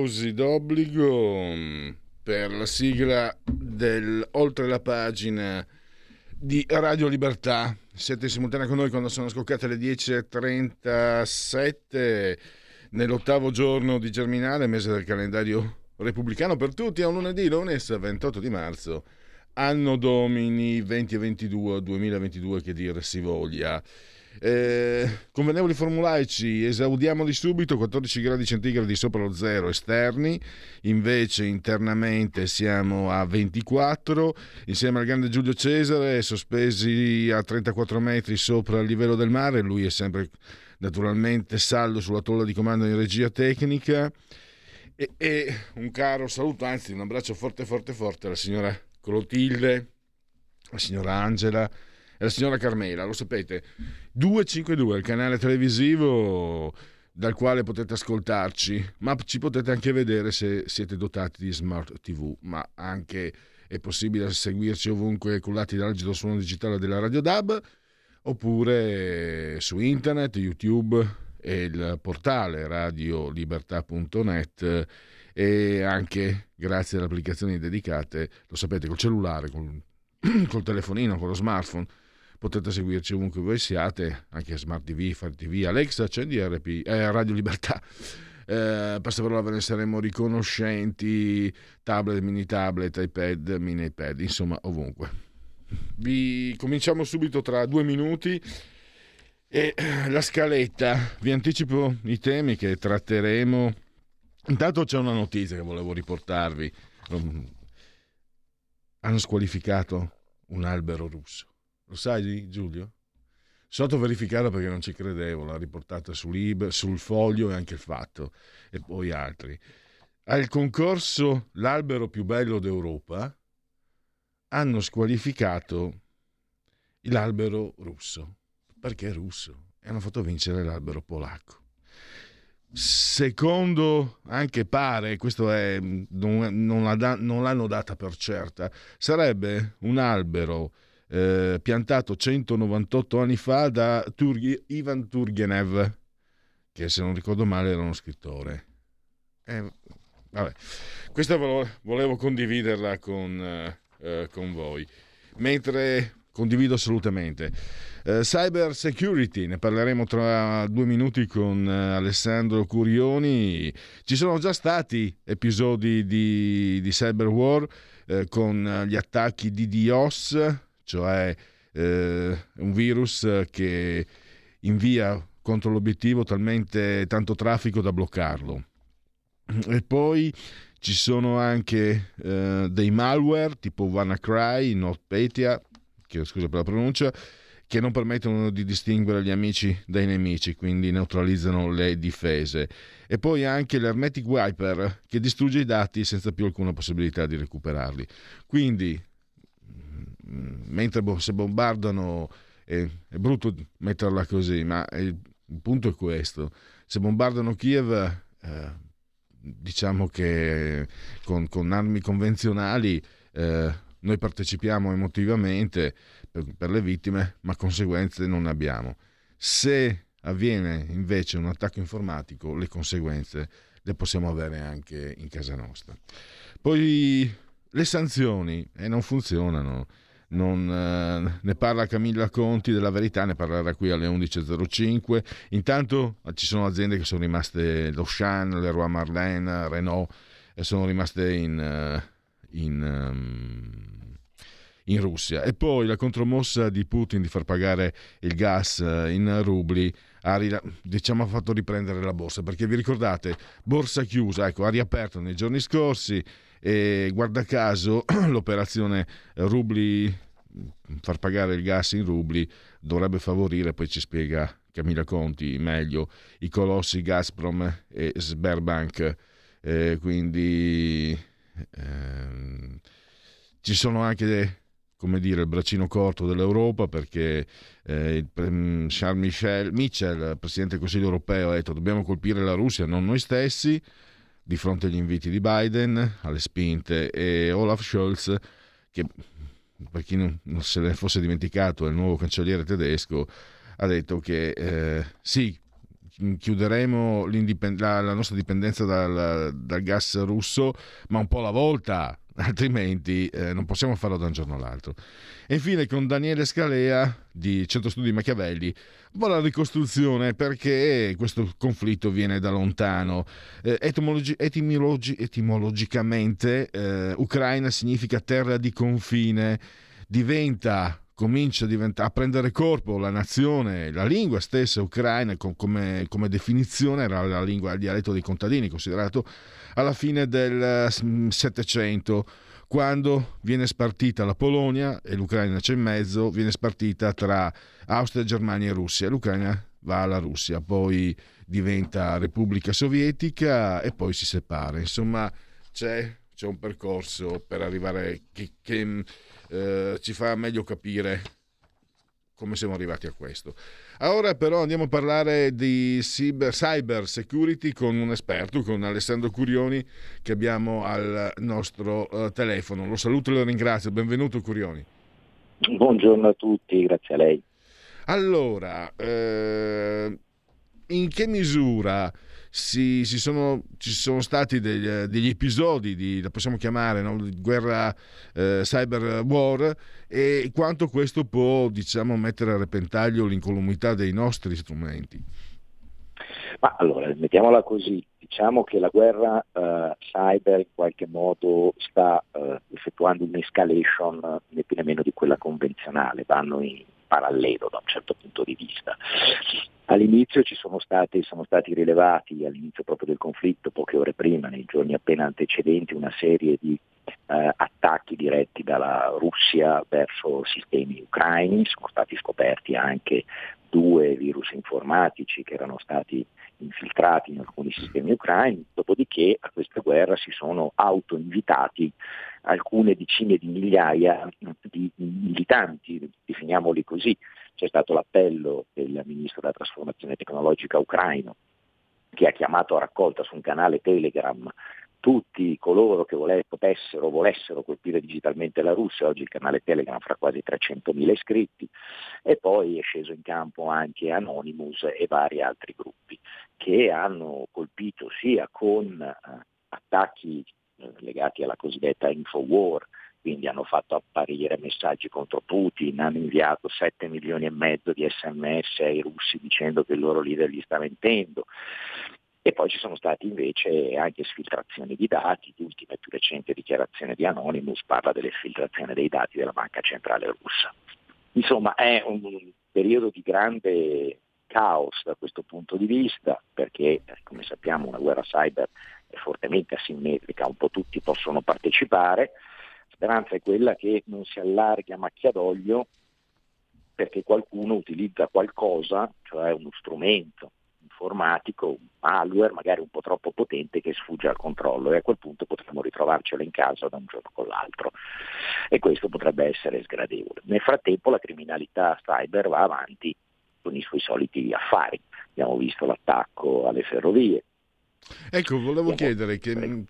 Applausi d'obbligo per la sigla del Oltre la pagina di Radio Libertà. Siete in simultanea con noi quando sono scoccate le 10.37 nell'ottavo giorno di Germinale, mese del calendario repubblicano per tutti, è un lunedì, lunes 28 di marzo, anno domini 2022, 2022 che dire si voglia. Eh, convenevoli formulaici, esaudiamoli subito, 14 gradi centigradi sopra lo zero esterni, invece internamente siamo a 24, insieme al grande Giulio Cesare, sospesi a 34 metri sopra il livello del mare, lui è sempre naturalmente saldo sulla tolla di comando in regia tecnica. E, e un caro saluto, anzi un abbraccio forte forte forte alla signora Clotilde, alla signora Angela, e la signora Carmela, lo sapete, 252 il canale televisivo dal quale potete ascoltarci, ma ci potete anche vedere se siete dotati di smart TV, ma anche è possibile seguirci ovunque cullati dall'agito suono digitale della Radio DAB, oppure su internet, YouTube e il portale radiolibertà.net e anche grazie alle applicazioni dedicate, lo sapete, col cellulare, col, col telefonino, con lo smartphone potete seguirci ovunque voi siate, anche Smart TV, Fire TV, Alexa, accendi RP, eh, Radio Libertà. Eh, per saperlo ve ne saremo riconoscenti, tablet, mini tablet, iPad, mini iPad, insomma ovunque. Vi cominciamo subito tra due minuti e la scaletta, vi anticipo i temi che tratteremo. Intanto c'è una notizia che volevo riportarvi. Hanno squalificato un albero russo. Lo sai Giulio? Sono andato a verificarlo perché non ci credevo, l'ha riportata su Lib, sul foglio e anche il fatto, e poi altri. Al concorso L'albero più bello d'Europa hanno squalificato l'albero russo. Perché è russo? E hanno fatto vincere l'albero polacco. Secondo, anche pare, questo è, non, non, la, non l'hanno data per certa, sarebbe un albero eh, piantato 198 anni fa da Tur- Ivan Turgenev, che se non ricordo male era uno scrittore. Eh, vabbè. Questa volevo condividerla con, eh, con voi. Mentre condivido assolutamente. Uh, cyber security, ne parleremo tra due minuti con uh, Alessandro Curioni. Ci sono già stati episodi di, di cyber war uh, con gli attacchi di DDoS, cioè un virus che invia contro l'obiettivo talmente tanto traffico da bloccarlo. E poi ci sono anche dei malware tipo WannaCry, NotPetya, che, scusa per la pronuncia, che non permettono di distinguere gli amici dai nemici, quindi neutralizzano le difese. E poi anche l'Hermetic Wiper che distrugge i dati senza più alcuna possibilità di recuperarli. Quindi, mentre se bombardano, è, è brutto metterla così, ma il, il, punto è questo: se bombardano Kiev, eh, diciamo che con, con armi convenzionali. Eh, noi partecipiamo emotivamente per, per le vittime, ma conseguenze non abbiamo. Se avviene invece un attacco informatico, le conseguenze le possiamo avere anche in casa nostra. Poi le sanzioni eh, non funzionano. Non, eh, ne parla Camilla Conti della Verità, ne parlerà qui alle 11.05. Intanto eh, ci sono aziende che sono rimaste, L'Ocean, Leroy Marlene, Renault, e sono rimaste in, eh, in, um, in, Russia. E poi la contromossa di Putin di far pagare il gas eh, in rubli ha, diciamo, fatto riprendere la borsa, perché vi ricordate, borsa chiusa, ecco, ha riaperto nei giorni scorsi e guarda caso l'operazione rubli, far pagare il gas in rubli dovrebbe favorire, poi ci spiega Camilla Conti meglio, i colossi Gazprom e Sberbank, eh, quindi eh, ci sono anche come dire, il braccino corto dell'Europa perché eh, Charles Michel, Michel, Presidente del Consiglio europeo, ha detto dobbiamo colpire la Russia, non noi stessi, di fronte agli inviti di Biden, alle spinte, e Olaf Scholz, che per chi non, non se ne fosse dimenticato è il nuovo cancelliere tedesco, ha detto che eh, sì, chiuderemo la, la, nostra dipendenza dal, dal gas russo, ma un po' alla volta, altrimenti eh, non possiamo farlo da un giorno all'altro. E infine con Daniele Scalea di Centro Studi Machiavelli, la ricostruzione perché questo conflitto viene da lontano. Eh, etimologi- etimologi- etimologicamente eh, Ucraina significa terra di confine, diventa comincia a, a, prendere corpo la nazione, la lingua stessa ucraina come, come definizione era la lingua, il dialetto dei contadini, considerato alla fine del mm, Settecento, quando viene spartita la Polonia e l'Ucraina c'è in mezzo, viene spartita tra Austria, Germania e Russia. L'Ucraina va alla Russia, poi diventa Repubblica Sovietica e poi si separa. Insomma, c'è, c'è un percorso per arrivare che, che eh, ci fa meglio capire come siamo arrivati a questo. Ora però andiamo a parlare di cyber, cyber, security con un esperto, con Alessandro Curioni che abbiamo al nostro uh, telefono. Lo saluto e lo ringrazio. Benvenuto Curioni. Buongiorno a tutti, grazie a lei. Allora, eh, in che misura si, si sono, ci sono stati degli, degli episodi di, la possiamo chiamare, no? guerra eh, cyber war e quanto questo può diciamo, mettere a repentaglio l'incolumità dei nostri strumenti. Ma allora, mettiamola così, diciamo che la guerra eh, cyber in qualche modo sta eh, effettuando un'escalation né più né meno di quella convenzionale, vanno in parallelo da un certo punto di vista. All'inizio ci sono stati, sono stati rilevati, all'inizio proprio del conflitto, poche ore prima, nei giorni appena antecedenti, una serie di eh, attacchi diretti dalla Russia verso sistemi ucraini, sono stati scoperti anche due virus informatici che erano stati infiltrati in alcuni sistemi ucraini, dopodiché a questa guerra si sono autoinvitati alcune decine di migliaia di militanti, definiamoli così. C'è stato l'appello del ministro della trasformazione tecnologica ucraino che ha chiamato a raccolta su un canale Telegram tutti coloro che vole, potessero, volessero colpire digitalmente la Russia, oggi il canale Telegram fra quasi 300.000 iscritti, e poi è sceso in campo anche Anonymous e vari altri gruppi che hanno colpito sia con eh, attacchi eh, legati alla cosiddetta Infowar, quindi hanno fatto apparire messaggi contro Putin, hanno inviato 7 milioni e mezzo di sms ai russi dicendo che il loro leader gli sta mentendo, e poi ci sono state invece anche sfiltrazioni di dati, l'ultima e più recente dichiarazione di Anonymous parla dell'esfiltrazione dei dati della Banca Centrale Russa. Insomma è un periodo di grande caos da questo punto di vista, perché come sappiamo una guerra cyber è fortemente asimmetrica, un po' tutti possono partecipare, speranza è quella che non si allarghi a macchia d'olio perché qualcuno utilizza qualcosa, cioè uno strumento, informatico, un malware magari un po' troppo potente che sfugge al controllo e a quel punto potremmo ritrovarcelo in casa da un giorno con l'altro e questo potrebbe essere sgradevole. Nel frattempo la criminalità cyber va avanti con i suoi soliti affari, abbiamo visto l'attacco alle ferrovie. Ecco, volevo Abbiamo... chiedere che,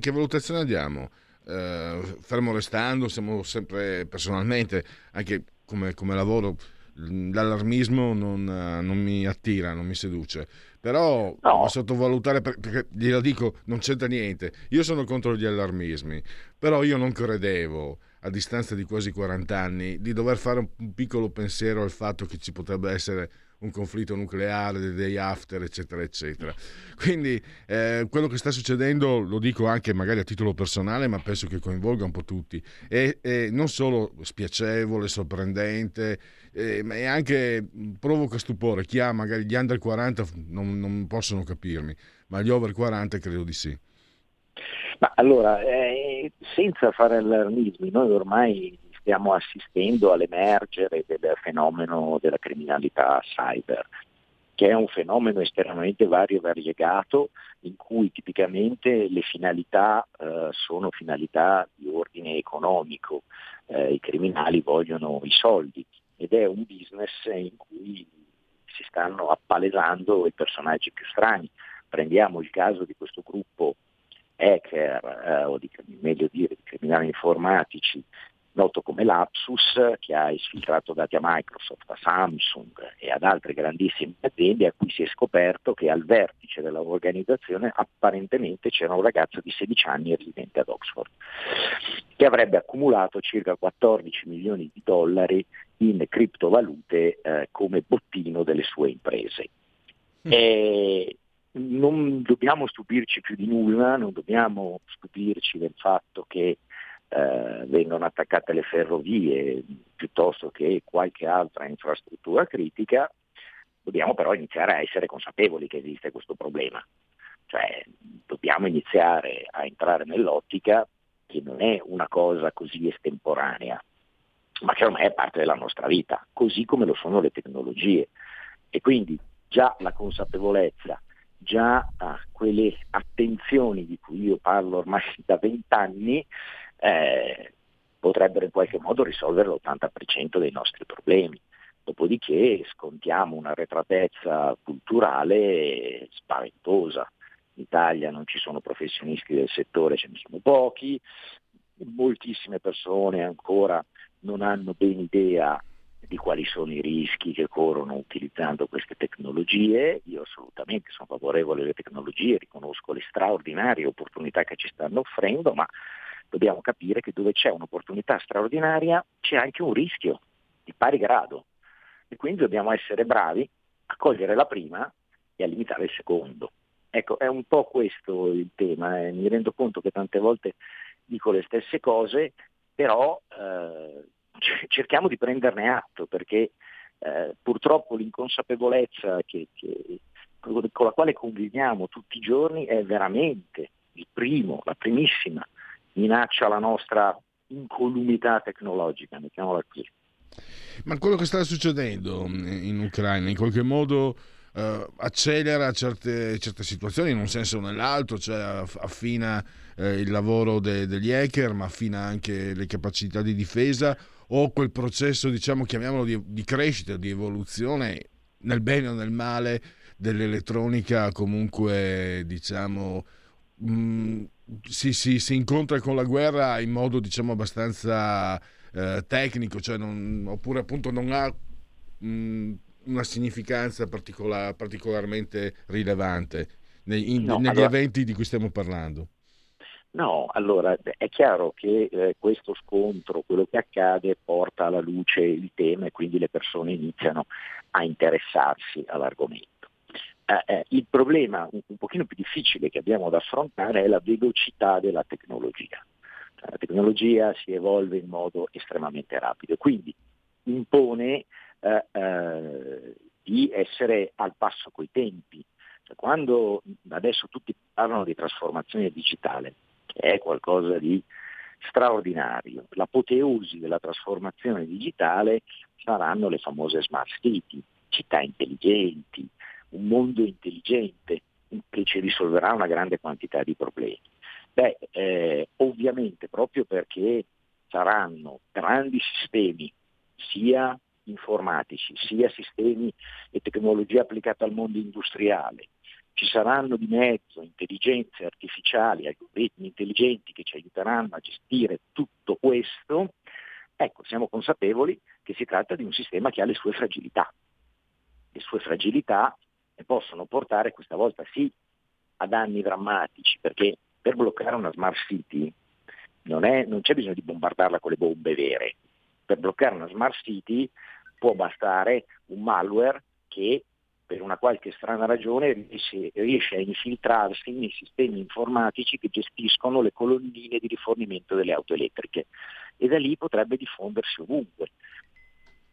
che, valutazione diamo? Eh, fermo restando, siamo sempre personalmente, anche come, come lavoro, l'allarmismo non, non, mi attira, non mi seduce. Però no. sottovalutare, perché glielo dico, non c'entra niente. Io sono contro gli allarmismi, però io non credevo, a distanza di quasi 40 anni, di dover fare un piccolo pensiero al fatto che ci potrebbe essere un conflitto nucleare, dei day after, eccetera, eccetera. Quindi eh, quello che sta succedendo, lo dico anche magari a titolo personale, ma penso che coinvolga un po' tutti, è, è non solo spiacevole, sorprendente, eh, e anche provoca stupore. Chi ha magari gli under 40 non, non possono capirmi, ma gli over 40 credo di sì. Ma allora, eh, senza fare allarmismi, noi ormai stiamo assistendo all'emergere del fenomeno della criminalità cyber, che è un fenomeno estremamente vario e variegato, in cui tipicamente le finalità eh, sono finalità di ordine economico, eh, i criminali vogliono i soldi ed è un business in cui si stanno appalesando i personaggi più strani. Prendiamo il caso di questo gruppo hacker, eh, o di, meglio dire di criminali informatici noto come Lapsus, che ha esfiltrato dati a Microsoft, a Samsung e ad altre grandissime aziende a cui si è scoperto che al vertice dell'organizzazione apparentemente c'era un ragazzo di 16 anni residente ad Oxford, che avrebbe accumulato circa 14 milioni di dollari in criptovalute eh, come bottino delle sue imprese. Mm. E non dobbiamo stupirci più di nulla, non dobbiamo stupirci del fatto che eh, vengono attaccate le ferrovie piuttosto che qualche altra infrastruttura critica, dobbiamo però iniziare a essere consapevoli che esiste questo problema. Cioè, dobbiamo iniziare a entrare nell'ottica che non è una cosa così estemporanea, ma che ormai è parte della nostra vita, così come lo sono le tecnologie. E quindi già la consapevolezza, già ah, quelle attenzioni di cui io parlo ormai da vent'anni, eh, potrebbero in qualche modo risolvere l'80% dei nostri problemi. Dopodiché scontiamo una retratezza culturale spaventosa. In Italia non ci sono professionisti del settore, ce ne sono pochi, moltissime persone ancora non hanno ben idea di quali sono i rischi che corrono utilizzando queste tecnologie. Io assolutamente sono favorevole alle tecnologie, riconosco le straordinarie opportunità che ci stanno offrendo, ma dobbiamo capire che dove c'è un'opportunità straordinaria c'è anche un rischio di pari grado e quindi dobbiamo essere bravi a cogliere la prima e a limitare il secondo. Ecco, è un po' questo il tema, eh. mi rendo conto che tante volte dico le stesse cose, però eh, cerchiamo di prenderne atto perché eh, purtroppo l'inconsapevolezza che, che, con la quale conviviamo tutti i giorni è veramente primo, la primissima minaccia la nostra incolumità tecnologica, mettiamola qui. Ma quello che sta succedendo in Ucraina in qualche modo eh, accelera certe, certe, situazioni in un senso o nell'altro, cioè affina eh, il lavoro de, degli hacker, ma affina anche le capacità di difesa o quel processo, diciamo, chiamiamolo di, di crescita, di evoluzione, nel bene o nel male, dell'elettronica comunque, diciamo, mh, mm, si, si, si, incontra con la guerra in modo diciamo abbastanza eh, tecnico, cioè non, oppure appunto non ha mh, una significanza particola, particolarmente rilevante nei, in, no, negli allora, eventi di cui stiamo parlando. No, allora è chiaro che eh, questo scontro, quello che accade, porta alla luce il tema e quindi le persone iniziano a interessarsi all'argomento. Eh, eh, il problema un, un pochino più difficile che abbiamo da affrontare è la velocità della tecnologia. Cioè, la tecnologia si evolve in modo estremamente rapido, quindi impone eh, eh, di essere al passo coi tempi. Cioè, quando adesso tutti parlano di trasformazione digitale, che è qualcosa di straordinario, l'apoteosi della trasformazione digitale saranno le famose smart city, città intelligenti, un mondo intelligente che ci risolverà una grande quantità di problemi? Beh, eh, ovviamente proprio perché saranno grandi sistemi sia informatici, sia sistemi e tecnologie applicate al mondo industriale, ci saranno di mezzo intelligenze artificiali, algoritmi intelligenti che ci aiuteranno a gestire tutto questo, ecco, siamo consapevoli che si tratta di un sistema che ha le sue fragilità. Le sue fragilità e possono portare questa volta sì a danni drammatici, perché per bloccare una smart city non, è, non c'è bisogno di bombardarla con le bombe vere. Per bloccare una smart city può bastare un malware che per una qualche strana ragione riesce, riesce, a infiltrarsi nei sistemi informatici che gestiscono le colonnine di rifornimento delle auto elettriche e da lì potrebbe diffondersi ovunque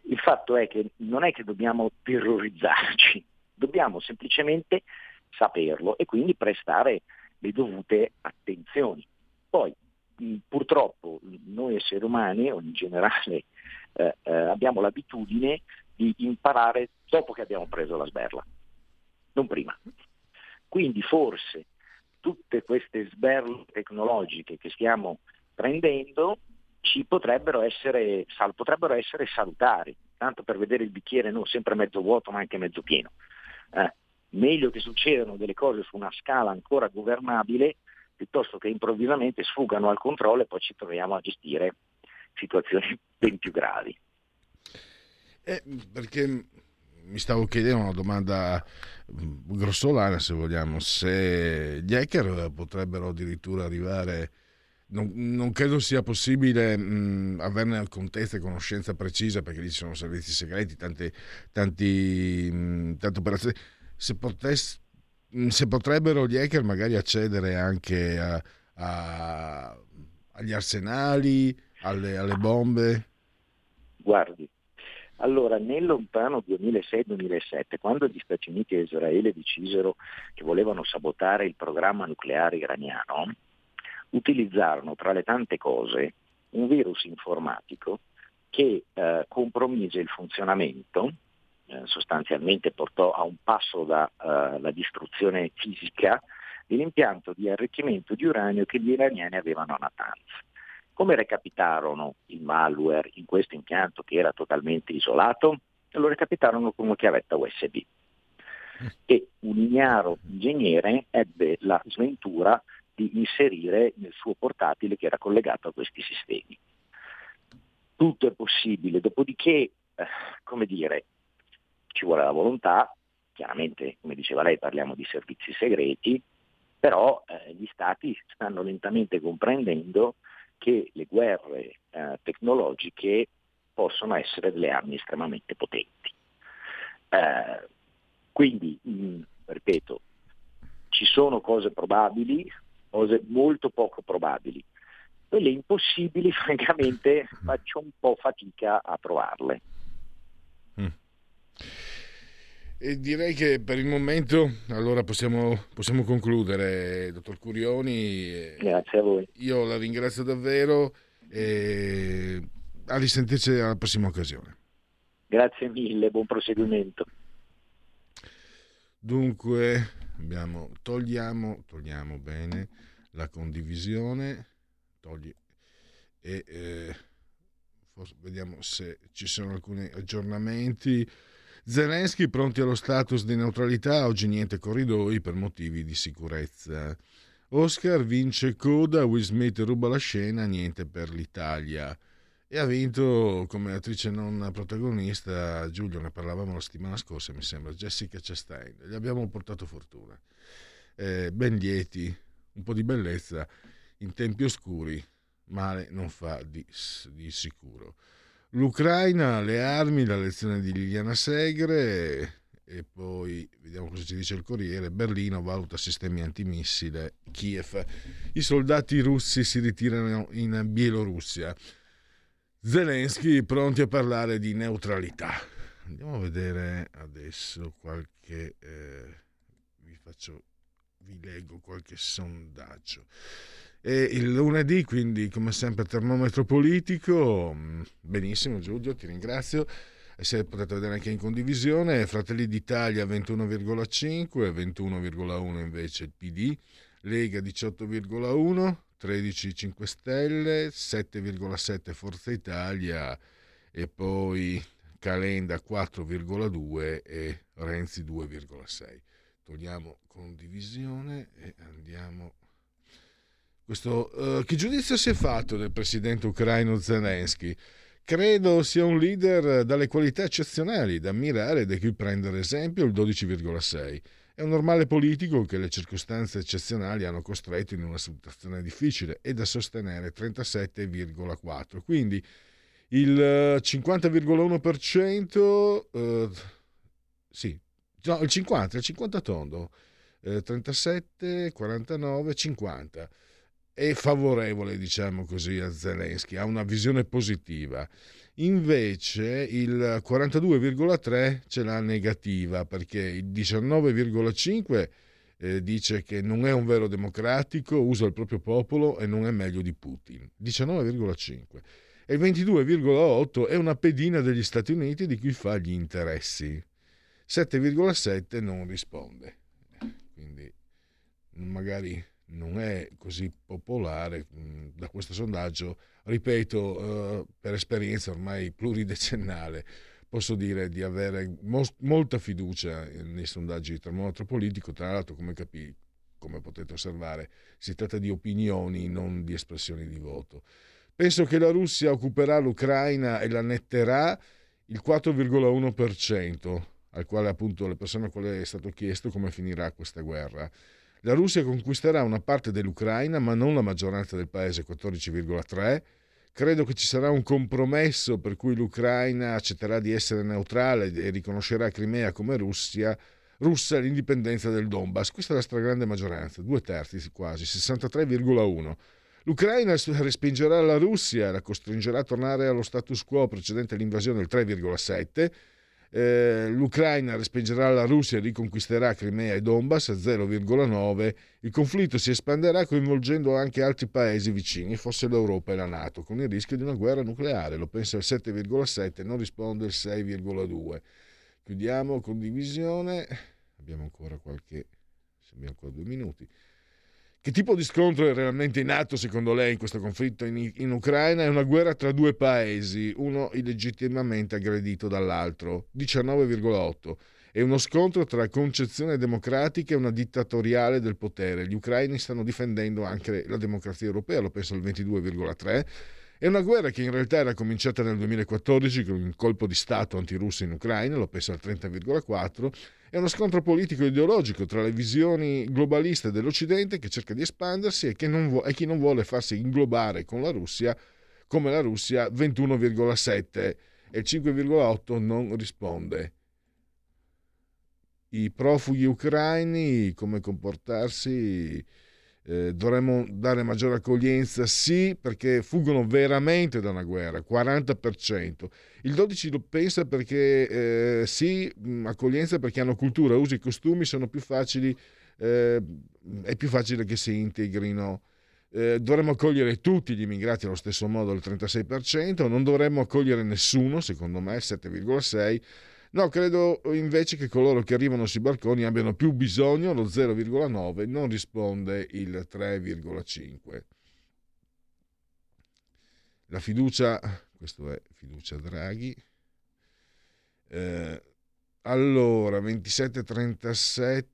Il fatto è che non è che dobbiamo terrorizzarci, dobbiamo semplicemente saperlo e quindi prestare le dovute attenzioni. Poi purtroppo noi esseri umani o in generale eh, eh, abbiamo l'abitudine di imparare dopo che abbiamo preso la sberla, non prima. Quindi forse tutte queste sberle tecnologiche che stiamo prendendo ci potrebbero essere, sal, potrebbero essere salutari, tanto per vedere il bicchiere non sempre mezzo vuoto ma anche mezzo pieno. Eh, meglio che succedano delle cose su una scala ancora governabile piuttosto che improvvisamente sfugano al controllo e poi ci troviamo a gestire situazioni ben più gravi. Eh, perché mi stavo chiedendo una domanda mm, grossolana, se vogliamo, se gli hacker potrebbero addirittura arrivare non, non, credo sia possibile mh, mm, averne contezza e conoscenza precisa perché lì ci sono servizi segreti, tante, tanti, mh, mm, tante operazioni. Se, potess, mh, se, potrebbero gli hacker magari accedere anche a, a, agli arsenali, alle, alle bombe? Guardi, allora, nel lontano 2006-2007, quando gli Stati Uniti e Israele decisero che volevano sabotare il programma nucleare iraniano, utilizzarono tra le tante cose un virus informatico che eh, compromise il funzionamento, eh, sostanzialmente portò a un passo dalla eh, distruzione fisica dell'impianto di arricchimento di uranio che gli iraniani avevano a Natanz. Come recapitarono il malware in questo impianto che era totalmente isolato? Lo recapitarono con una chiavetta USB. E un ignaro ingegnere ebbe la sventura di inserire nel suo portatile che era collegato a questi sistemi. Tutto è possibile, dopodiché, eh, come dire, ci vuole la volontà, chiaramente, come diceva lei, parliamo di servizi segreti, però eh, gli stati stanno lentamente comprendendo che le guerre eh, tecnologiche possono essere delle armi estremamente potenti. Eh, quindi, mh, ripeto, ci sono cose probabili, cose molto poco probabili. Quelle impossibili, francamente, faccio un po' fatica a trovarle. Mm. E direi che per il momento allora possiamo, possiamo concludere, dottor Curioni. Grazie a voi. Io la ringrazio davvero e a risentirci alla prossima occasione. Grazie mille, buon proseguimento. Dunque, abbiamo, togliamo, togliamo bene la condivisione, togli e eh, vediamo se ci sono alcuni aggiornamenti. Zelensky pronti allo status di neutralità, oggi niente corridoi per motivi di sicurezza. Oscar vince coda, Will Smith ruba la scena, niente per l'Italia. E ha vinto come attrice non protagonista, Giulio, ne parlavamo la settimana scorsa, mi sembra, Jessica Chastain. Gli abbiamo portato fortuna. Eh, ben lieti, un po' di bellezza in tempi oscuri, male non fa di, di sicuro. L'Ucraina, le armi, la lezione di Liliana Segre e poi vediamo cosa ci dice il Corriere. Berlino valuta sistemi antimissile. Kiev. I soldati russi si ritirano in Bielorussia. Zelensky pronti a parlare di neutralità. Andiamo a vedere adesso qualche... Eh, vi faccio vi leggo qualche sondaggio. E il lunedì, quindi, come sempre, termometro politico. Benissimo, Giulio, ti ringrazio. E se potete vedere anche in condivisione, Fratelli d'Italia 21,5, 21,1 invece il PD, Lega 18,1, 13 5 Stelle, 7,7 Forza Italia e poi Calenda 4,2 e Renzi 2,6. Togliamo condivisione e andiamo questo, uh, che giudizio si è fatto del presidente ucraino Zelensky? Credo sia un leader dalle qualità eccezionali, da ammirare e da cui prendere esempio il 12,6. È un normale politico che le circostanze eccezionali hanno costretto in una situazione difficile e da sostenere 37,4. Quindi il 50,1%, eh, sì, no, il 50, il 50 tondo, eh, 37, 49, 50 è favorevole, diciamo così, a Zelensky, ha una visione positiva. Invece il 42,3 ce l'ha negativa perché il 19,5 eh, dice che non è un vero democratico, usa il proprio popolo e non è meglio di Putin. 19,5. E il 22,8 è una pedina degli Stati Uniti di cui fa gli interessi. 7,7 non risponde. Quindi magari non è così popolare mm, da questo sondaggio, ripeto, eh, per esperienza ormai pluridecennale, posso dire di avere mo- molta fiducia nei sondaggi di termometro politico, tra l'altro come, capi- come potete osservare si tratta di opinioni, non di espressioni di voto. Penso che la Russia occuperà l'Ucraina e la netterà il 4,1%, al quale appunto le persone a quale è stato chiesto come finirà questa guerra. La Russia conquisterà una parte dell'Ucraina, ma non la maggioranza del paese, 14,3%. Credo che ci sarà un compromesso per cui l'Ucraina accetterà di essere neutrale e riconoscerà Crimea come Russia, russa l'indipendenza del Donbass. Questa è la stragrande maggioranza, due terzi quasi, 63,1%. L'Ucraina respingerà la Russia la costringerà a tornare allo status quo precedente all'invasione del 3,7%. Eh, L'Ucraina respingerà la Russia e riconquisterà Crimea e Donbass a 0,9. Il conflitto si espanderà coinvolgendo anche altri paesi vicini, fosse l'Europa e la Nato, con il rischio di una guerra nucleare. Lo pensa il 7,7, non risponde il 6,2. Chiudiamo condivisione. Abbiamo ancora qualche. Abbiamo ancora due minuti. Che tipo di scontro è realmente in atto secondo lei in questo conflitto in, in, Ucraina? È una guerra tra due paesi, uno illegittimamente aggredito dall'altro, 19,8. È uno scontro tra concezione democratica e una dittatoriale del potere. Gli ucraini stanno difendendo anche la democrazia europea, lo penso al 22,3. È una guerra che in realtà era cominciata nel 2014 con un colpo di Stato antirusso in Ucraina, lo penso al 30,4 è uno scontro politico e ideologico tra le visioni globaliste dell'Occidente che cerca di espandersi e, vo- e chi non vuole farsi inglobare con la Russia, come la Russia 21,7 e il 5,8 non risponde. I profughi ucraini, come comportarsi? Eh, dovremmo dare maggiore accoglienza? Sì, perché fuggono veramente da una guerra, 40%. Il 12 lo pensa perché eh, sì, accoglienza perché hanno cultura, usi e costumi, sono più facili, eh, è più facile che si integrino. Eh, dovremmo accogliere tutti gli immigrati allo stesso modo, il 36%, non dovremmo accogliere nessuno, secondo me, il 7,6%. No, credo invece che coloro che arrivano sui barconi abbiano più bisogno, lo 0,9 non risponde il 3,5. La fiducia, questo è fiducia Draghi. Eh, allora, 27, 37,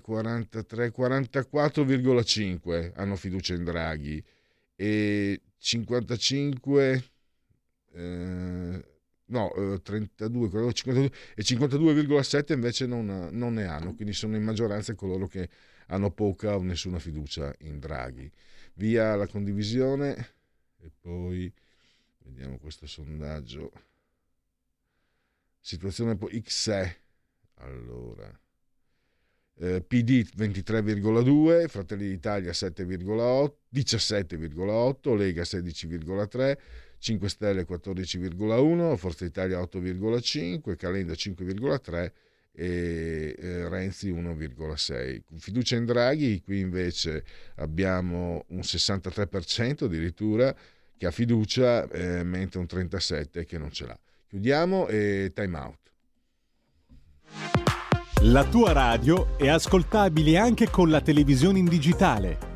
43, 44,5 hanno fiducia in Draghi e 55 eh, no, 32, 52, e 52,7 invece non, non, ne hanno, quindi sono in maggioranza coloro che hanno poca o nessuna fiducia in Draghi. Via la condivisione e poi vediamo questo sondaggio. Situazione poi XE. Allora. Eh, PD 23,2, Fratelli d'Italia 7,8, 17,8, Lega 16,3, 5 Stelle 14,1, Forza Italia 8,5, Calenda 5,3 e eh, Renzi 1,6. Fiducia in Draghi, qui invece abbiamo un 63% addirittura che ha fiducia, eh, mentre un 37% che non ce l'ha. Chiudiamo e time out. La tua radio è ascoltabile anche con la televisione in digitale.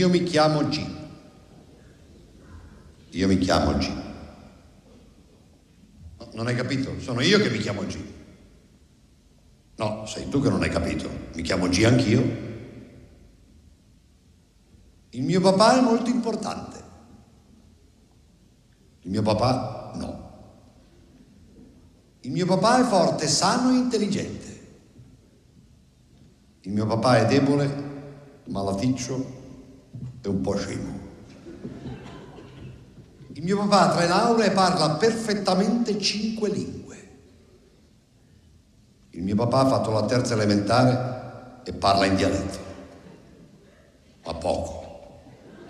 Io mi chiamo G. Io mi chiamo G. Non hai capito? Sono io che mi chiamo G. No, sei tu che non hai capito. Mi chiamo G anch'io. Il mio papà è molto importante. Il mio papà no. Il mio papà è forte, sano e intelligente. Il mio papà è debole, malaticcio e un po' scemo. Il mio papà ha tre lauree e parla perfettamente cinque lingue. Il mio papà ha fatto la terza elementare e parla in dialetto. Ma poco,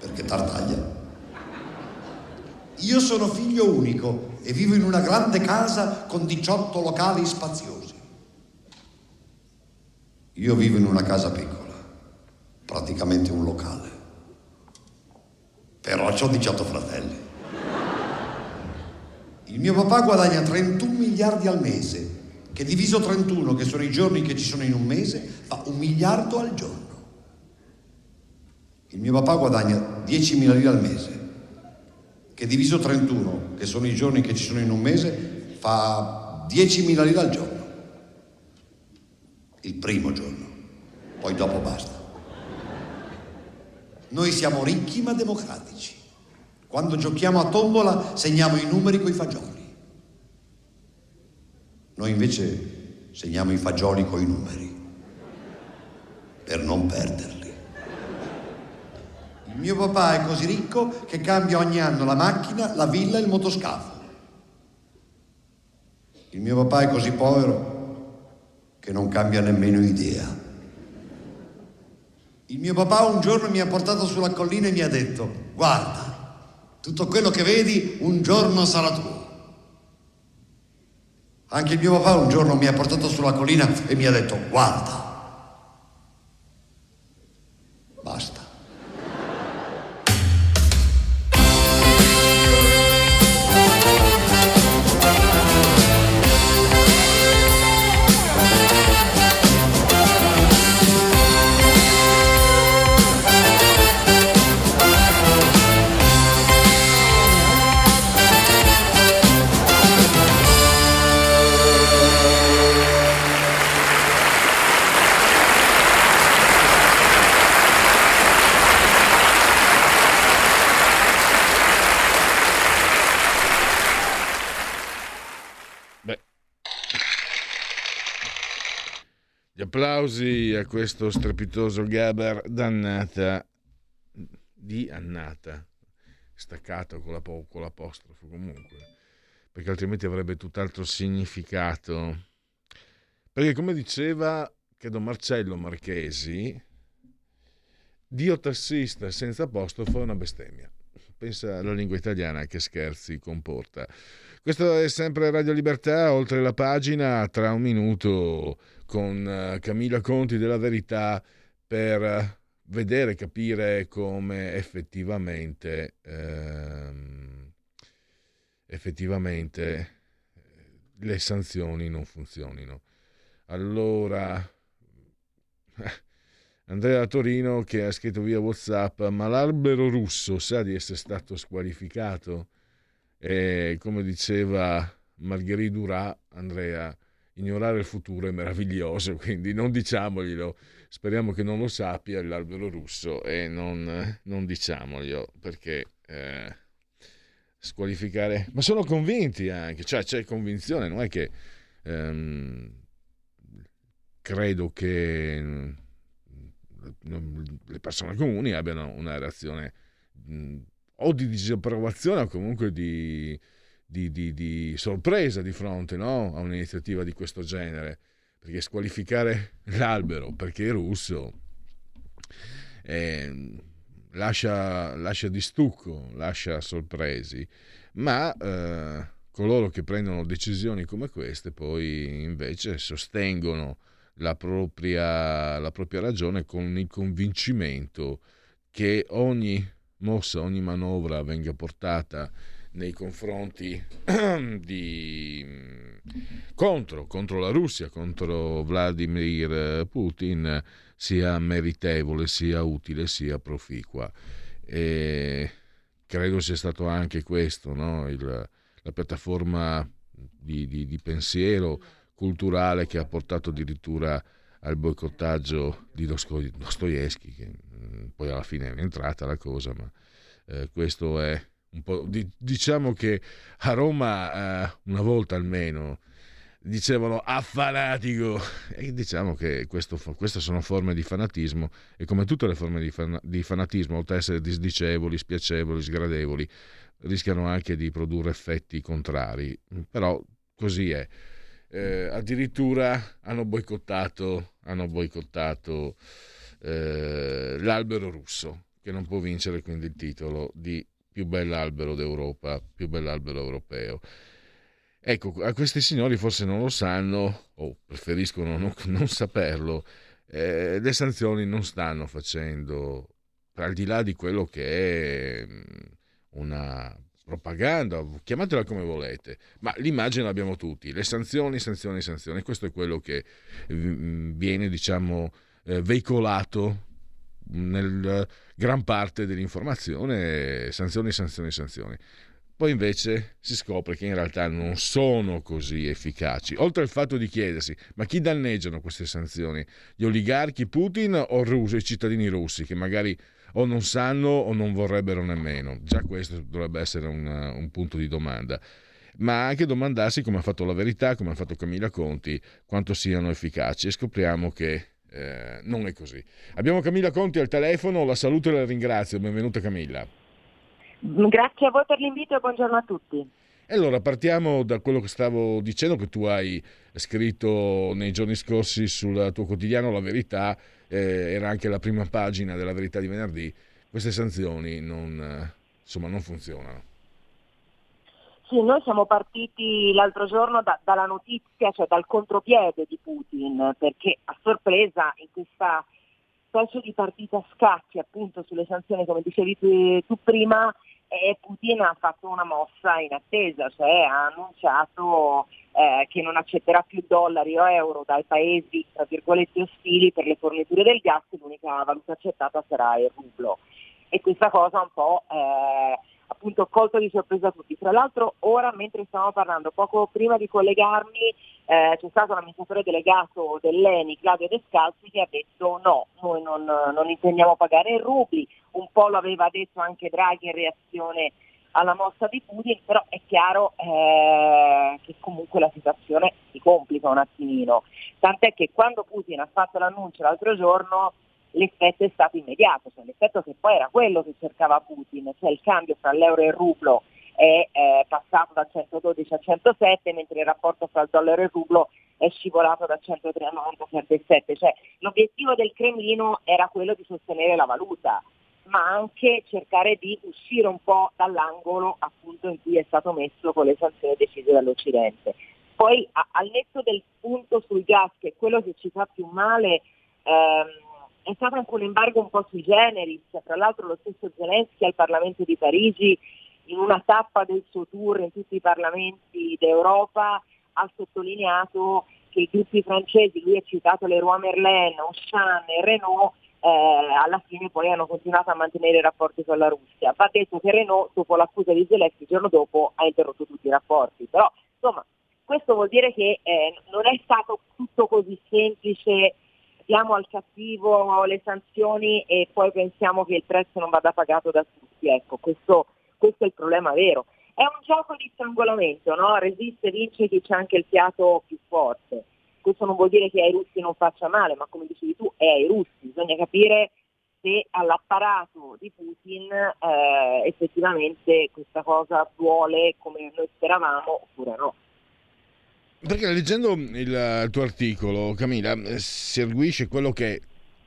perché tartaglia. Io sono figlio unico e vivo in una grande casa con 18 locali spaziosi. Io vivo in una casa piccola, praticamente un locale. Però ho 18 fratelli. Il mio papà guadagna 31 miliardi al mese, che diviso 31, che sono i giorni che ci sono in un mese, fa un miliardo al giorno. Il mio papà guadagna 10 mila lire al mese, che diviso 31, che sono i giorni che ci sono in un mese, fa 10.000 lire al giorno. Il primo giorno, poi dopo basta. Noi siamo ricchi ma democratici. Quando giochiamo a tombola segniamo i numeri coi fagioli. Noi invece segniamo i fagioli coi numeri per non perderli. Il mio papà è così ricco che cambia ogni anno la macchina, la villa e il motoscafo. Il mio papà è così povero che non cambia nemmeno idea. Il mio papà un giorno mi ha portato sulla collina e mi ha detto, guarda, tutto quello che vedi un giorno sarà tuo. Anche il mio papà un giorno mi ha portato sulla collina e mi ha detto, guarda, applausi a questo strepitoso Gaber dannata di annata, staccato con, la, con l'apostrofo comunque, perché altrimenti avrebbe tutt'altro significato. Perché come diceva, credo Marcello Marchesi, Dio tassista senza apostrofo è una bestemmia. Pensa alla lingua italiana che scherzi comporta. Questo è sempre Radio Libertà, oltre la pagina, tra un minuto con eh, Camilla Conti della Verità per vedere, capire come effettivamente, ehm, effettivamente eh, le sanzioni non funzionino. Allora, Andrea Torino che ha scritto via Whatsapp, ma l'albero russo sa di essere stato squalificato? E come diceva Margherita Durà, Andrea, ignorare il futuro è meraviglioso, quindi non diciamoglielo. Speriamo che non lo sappia l'albero russo e non, non diciamoglielo perché eh, squalificare... Ma sono convinti anche, cioè c'è convinzione, non è che ehm, credo che mm, le persone comuni abbiano una reazione mh, mm, o di disapprovazione o comunque di di, di, di sorpresa di fronte no? a un'iniziativa di questo genere, perché squalificare l'albero perché è russo eh, lascia, lascia di stucco, lascia sorpresi, ma eh, coloro che prendono decisioni come queste poi invece sostengono la propria, la propria ragione con il convincimento che ogni mossa, ogni manovra venga portata nei confronti di, contro, contro la Russia, contro Vladimir Putin, sia meritevole, sia utile, sia proficua. E credo sia stato anche questo, no? Il, la piattaforma di, di, di, pensiero culturale che ha portato addirittura al boicottaggio di Dostoevsky, che mm, poi alla fine è entrata la cosa, ma eh, questo è po'... diciamo che a Roma eh, una volta almeno dicevano affanatico e diciamo che questo, queste sono forme di fanatismo e come tutte le forme di, fan, di fanatismo oltre ad essere disdicevoli, spiacevoli, sgradevoli rischiano anche di produrre effetti contrari. Però così è. Eh, addirittura hanno boicottato, hanno boicottato eh, l'albero russo che non può vincere quindi il titolo di più bell'albero d'Europa, più bell'albero europeo. Ecco, a questi signori forse non lo sanno o preferiscono non, non saperlo, eh, le sanzioni non stanno facendo, al di là di quello che è mm, una propaganda, chiamatela come volete, ma l'immagine l'abbiamo tutti, le sanzioni, sanzioni, sanzioni, questo è quello che mm, viene, diciamo, eh, veicolato nel gran parte dell'informazione, sanzioni, sanzioni, sanzioni. Poi invece si scopre che in realtà non sono così efficaci. Oltre al fatto di chiedersi, ma chi danneggiano queste sanzioni? Gli oligarchi Putin o rusi, i cittadini russi che magari o non sanno o non vorrebbero nemmeno? Già questo dovrebbe essere un, un punto di domanda ma anche domandarsi come ha fatto la verità, come ha fatto Camilla Conti, quanto siano efficaci e scopriamo che eh, non è così. Abbiamo Camilla Conti al telefono, la saluto e la ringrazio, benvenuta Camilla. Grazie a voi per l'invito e buongiorno a tutti. Allora, partiamo da quello che stavo dicendo, che tu hai scritto nei giorni scorsi sul tuo quotidiano La Verità, eh, era anche la prima pagina della Verità di venerdì, queste sanzioni non, eh, insomma, non funzionano. Sì, noi siamo partiti l'altro giorno da, dalla notizia, cioè dal contropiede di Putin, perché a sorpresa in questa specie di partita a scacchi appunto sulle sanzioni, come dicevi tu, tu prima, eh, Putin ha fatto una mossa in attesa, cioè ha annunciato eh, che non accetterà più dollari o euro dai paesi, tra virgolette, ostili per le forniture del gas, l'unica valuta accettata sarà il rublo. E questa cosa un po' eh, appunto colto di sorpresa tutti. Tra l'altro ora mentre stavamo parlando, poco prima di collegarmi, eh, c'è stato un amministratore delegato dell'ENI, Claudio Descalzi, che ha detto no, noi non, non intendiamo pagare in rubli, un po' lo aveva detto anche Draghi in reazione alla mossa di Putin, però è chiaro eh, che comunque la situazione si complica un attimino, tant'è che quando Putin ha fatto l'annuncio l'altro giorno l'effetto è stato immediato, cioè l'effetto che poi era quello che cercava Putin, cioè il cambio fra l'euro e il rublo è eh, passato da 112 a 107, mentre il rapporto fra il dollaro e il rublo è scivolato da 103 a 97. Cioè, l'obiettivo del Cremlino era quello di sostenere la valuta, ma anche cercare di uscire un po' dall'angolo appunto in cui è stato messo con le sanzioni decise dall'Occidente. Poi a, al netto del punto sul gas, che è quello che ci fa più male, ehm, è stato anche un embargo un po' sui generis, tra l'altro lo stesso Zelensky al Parlamento di Parigi in una tappa del suo tour in tutti i parlamenti d'Europa ha sottolineato che i gruppi francesi, lui ha citato Leroy Merlin, Auchan e Renault, eh, alla fine poi hanno continuato a mantenere i rapporti con la Russia. Va detto che Renault, dopo l'accusa di Zelensky, il giorno dopo ha interrotto tutti i rapporti. Però, insomma, questo vuol dire che eh, non è stato tutto così semplice diamo al cattivo le sanzioni e poi pensiamo che il prezzo non vada pagato da tutti. Ecco, questo, questo è il problema vero. È un gioco di strangolamento, no? resiste, vince chi c'è anche il fiato più forte. Questo non vuol dire che ai russi non faccia male, ma come dicevi tu è ai russi, bisogna capire se all'apparato di Putin eh, effettivamente questa cosa vuole come noi speravamo oppure no. Perché leggendo il, il tuo articolo, Camilla, eh, si arguisce quello che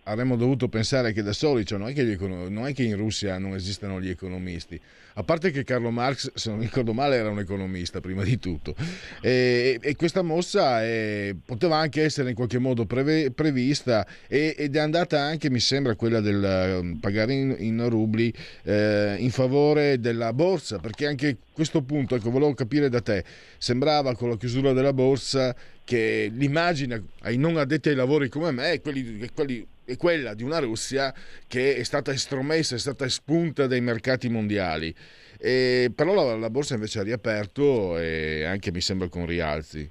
avremmo dovuto pensare che da soli, cioè non, è che non è che in Russia non esistono gli economisti, a parte che Carlo Marx, se non ricordo male, era un economista prima di tutto, e, e questa mossa è, poteva anche essere in qualche modo preve, prevista e, ed è andata anche, mi sembra, quella del um, pagare in, in rubli eh, in favore della borsa, perché anche questo punto, ecco, volevo capire da te, sembrava con la chiusura della borsa che l'immagine ai non addetti ai lavori come me, quelli, quelli è quella di una Russia che è stata estromessa, è stata espunta dai mercati mondiali. E, però la, la, borsa invece ha riaperto e anche mi sembra con rialzi.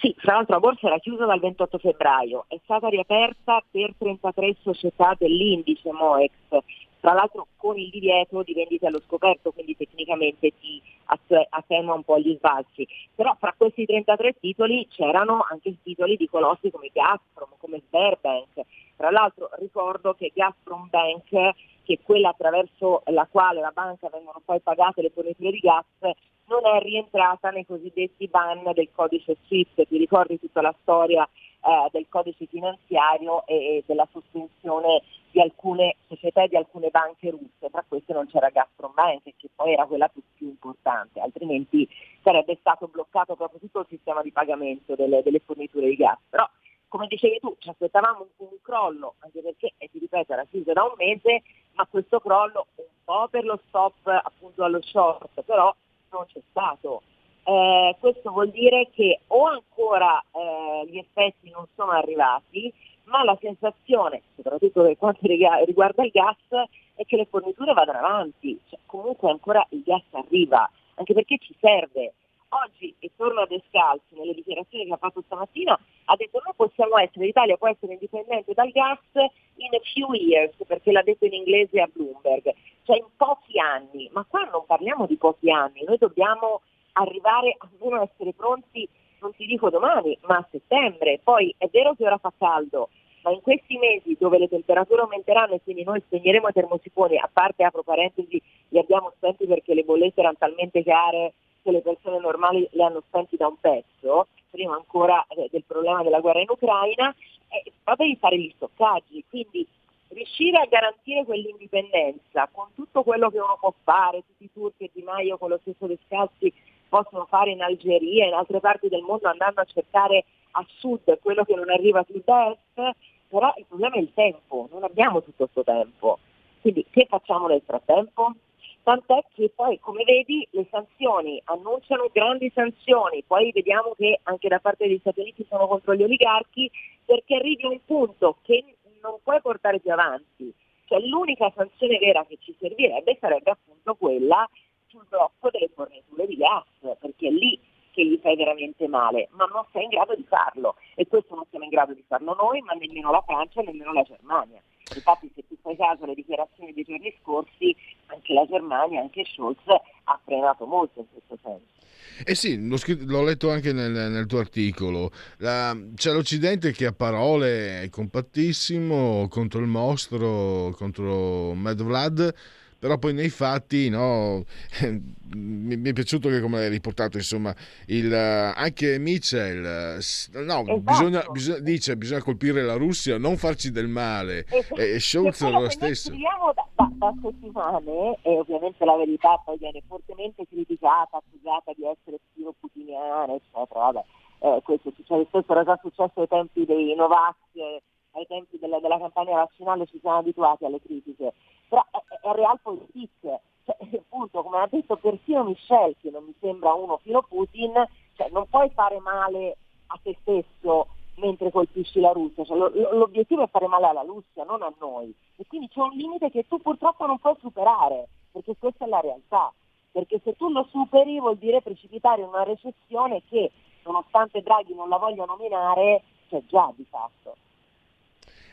Sì, fra l'altro la borsa era chiusa dal 28 febbraio, è stata riaperta per 33 società dell'indice MOEX, tra l'altro con il divieto di vendita allo scoperto, quindi tecnicamente ti attenua un po' gli sbalzi. Però fra questi 33 titoli c'erano anche titoli di colossi come Gazprom, come Sberbank. Tra l'altro ricordo che Gazprom Bank, che è quella attraverso la quale la banca vengono poi pagate le forniture di gas, non è rientrata nei cosiddetti ban del codice SWIFT. Ti ricordi tutta la storia eh, del codice finanziario e, e, della sospensione di alcune società e di alcune banche russe, tra queste non c'era Gazprom Bank che poi era quella più, più importante, altrimenti sarebbe stato bloccato proprio tutto il sistema di pagamento delle, delle forniture di gas. Però come dicevi tu, ci aspettavamo un, un crollo, anche perché, e ti ripeto, era chiuso da un mese, ma questo crollo un po' per lo stop appunto allo short, però non c'è stato eh, questo vuol dire che o ancora eh, gli effetti non sono arrivati, ma la sensazione, soprattutto per quanto riguarda il gas, è che le forniture vadano avanti, cioè, comunque ancora il gas arriva, anche perché ci serve. Oggi, e torno a Descalzi, nelle dichiarazioni che ha fatto stamattina, ha detto noi possiamo essere, l'Italia può essere indipendente dal gas in a few years, perché l'ha detto in inglese a Bloomberg, cioè in pochi anni, ma qua non parliamo di pochi anni, noi dobbiamo arrivare almeno a essere pronti, non ti dico domani, ma a settembre. Poi è vero che ora fa caldo, ma in questi mesi dove le temperature aumenteranno e quindi noi spegneremo i termosifoni, a parte apro parentesi, li abbiamo spenti perché le bollette erano talmente care che le persone normali le hanno spenti da un pezzo, prima ancora eh, del problema della guerra in Ucraina, eh, però devi fare gli stoccaggi, quindi riuscire a garantire quell'indipendenza con tutto quello che uno può fare, tutti i turchi e Di Maio con lo stesso Descalzi possono fare in Algeria e in altre parti del mondo andando a cercare a sud quello che non arriva da est, però il problema è il tempo, non abbiamo tutto questo tempo. Quindi che facciamo nel frattempo? Tant'è che poi, come vedi, le sanzioni annunciano grandi sanzioni, poi vediamo che anche da parte degli Stati Uniti sono contro gli oligarchi, perché arrivi a un punto che non puoi portare più avanti. Cioè l'unica sanzione vera che ci servirebbe sarebbe appunto quella sul blocco delle forniture di gas, perché lì che gli fai veramente male, ma non sei in grado di farlo e questo non siamo in grado di farlo noi, ma nemmeno la Francia, nemmeno la Germania. Infatti se tu fai caso alle dichiarazioni dei giorni scorsi, anche la Germania, anche Scholz ha frenato molto in questo senso. Eh sì, l'ho, scritto, l'ho letto anche nel, nel tuo articolo. La, c'è l'Occidente che a parole è compattissimo contro il mostro, contro Mad Vlad però poi nei fatti no, mi, è piaciuto che come l'hai riportato insomma il, anche Mitchell no, esatto. bisogna, bisogna, dice bisogna colpire la Russia non farci del male esatto. e Scholz è lo stesso da, da, da, settimane e ovviamente la verità poi viene fortemente criticata accusata di essere più putiniana eccetera vabbè eh, questo succede spesso era già successo ai tempi dei Novax ai tempi della, della campagna vaccinale ci siamo abituati alle critiche però è, è realpolitik, cioè, appunto come ha detto persino Michel, che non mi sembra uno filo Putin, cioè, non puoi fare male a te stesso mentre colpisci la Russia, cioè, lo, l'obiettivo è fare male alla Russia, non a noi, e quindi c'è un limite che tu purtroppo non puoi superare, perché questa è la realtà, perché se tu lo superi vuol dire precipitare in una recessione che, nonostante Draghi non la voglia nominare, c'è già di fatto.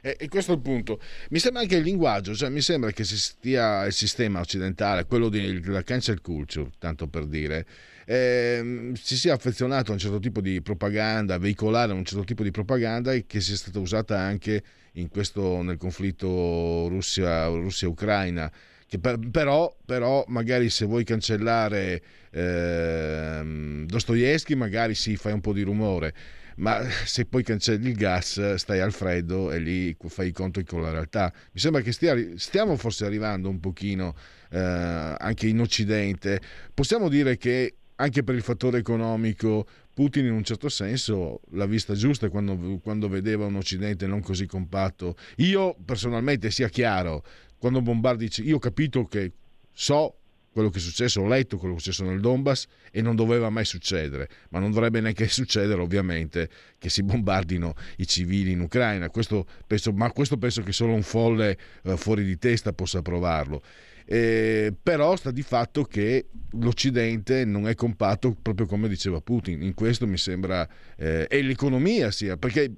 E, e, questo è il punto. Mi sembra anche il linguaggio, cioè mi sembra che si stia il sistema occidentale, quello della cancel culture, tanto per dire, eh, si sia affezionato a un certo tipo di propaganda, a veicolare un certo tipo di propaganda e che sia stata usata anche questo, nel conflitto Russia, Russia-Ucraina Per, però, però, magari se vuoi cancellare eh, Dostoevsky, magari sì, fai un po' di rumore, ma se poi cancelli il gas, stai al freddo e lì fai i conti con la realtà. Mi sembra che stia, stiamo forse arrivando un pochino eh, anche in Occidente. Possiamo dire che anche per il fattore economico Putin in un certo senso l'ha vista giusta quando, quando, vedeva un Occidente non così compatto. Io personalmente, sia chiaro, quando bombardi, io ho capito che so quello che è successo, ho letto quello che è successo nel Donbass e non doveva mai succedere, ma non dovrebbe neanche succedere ovviamente che si bombardino i civili in Ucraina, questo penso, ma questo penso che solo un folle eh, fuori di testa possa provarlo. Eh, però sta di fatto che l'Occidente non è compatto proprio come diceva Putin, in questo mi sembra, eh, e l'economia sia, perché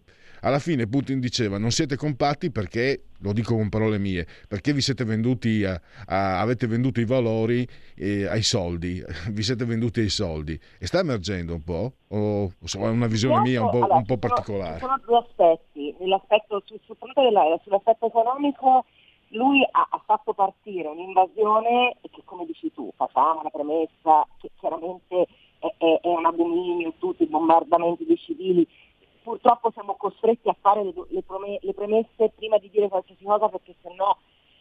alla fine Putin diceva non siete compatti perché, lo dico con parole mie, perché vi siete venduti a, a, avete venduto i valori eh, ai soldi, vi siete venduti ai soldi. E sta emergendo un po' o, è una visione mia un po', allora, un po particolare? Ci sono due aspetti, Nell'aspetto, sul, sull'aspetto economico lui ha, ha, fatto partire un'invasione che come dici tu, facciamo la premessa che chiaramente è, è, è un abominio tutti i bombardamenti dei civili, purtroppo siamo costretti a fare le, le, le premesse prima di dire qualsiasi cosa perché sennò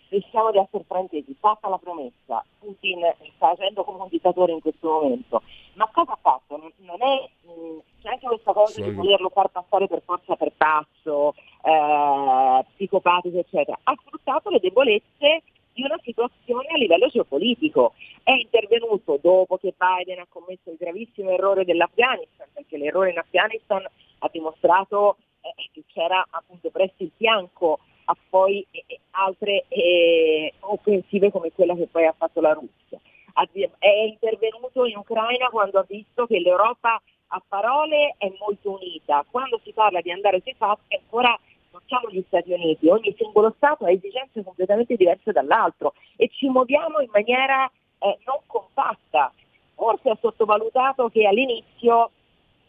rischiamo di essere fraintesi. Fatta la promessa, Putin sta agendo come un dittatore in questo momento, ma cosa ha fatto? Non, non è, mh, c'è anche questa cosa di volerlo far passare per forza per pazzo, eh, psicopatico, eccetera. Ha sfruttato le debolezze di una situazione a livello geopolitico. È intervenuto dopo che Biden ha commesso il gravissimo errore dell'Afghanistan, perché l'errore in Afghanistan ha dimostrato eh, che c'era appunto presso il fianco a poi eh, altre eh, offensive come quella che poi ha fatto la Russia. È intervenuto in Ucraina quando ha visto che l'Europa a parole è molto unita, quando si parla di andare sui fatti ancora non siamo gli Stati Uniti, ogni singolo Stato ha esigenze completamente diverse dall'altro e ci muoviamo in maniera eh, non compatta. Forse ha sottovalutato che all'inizio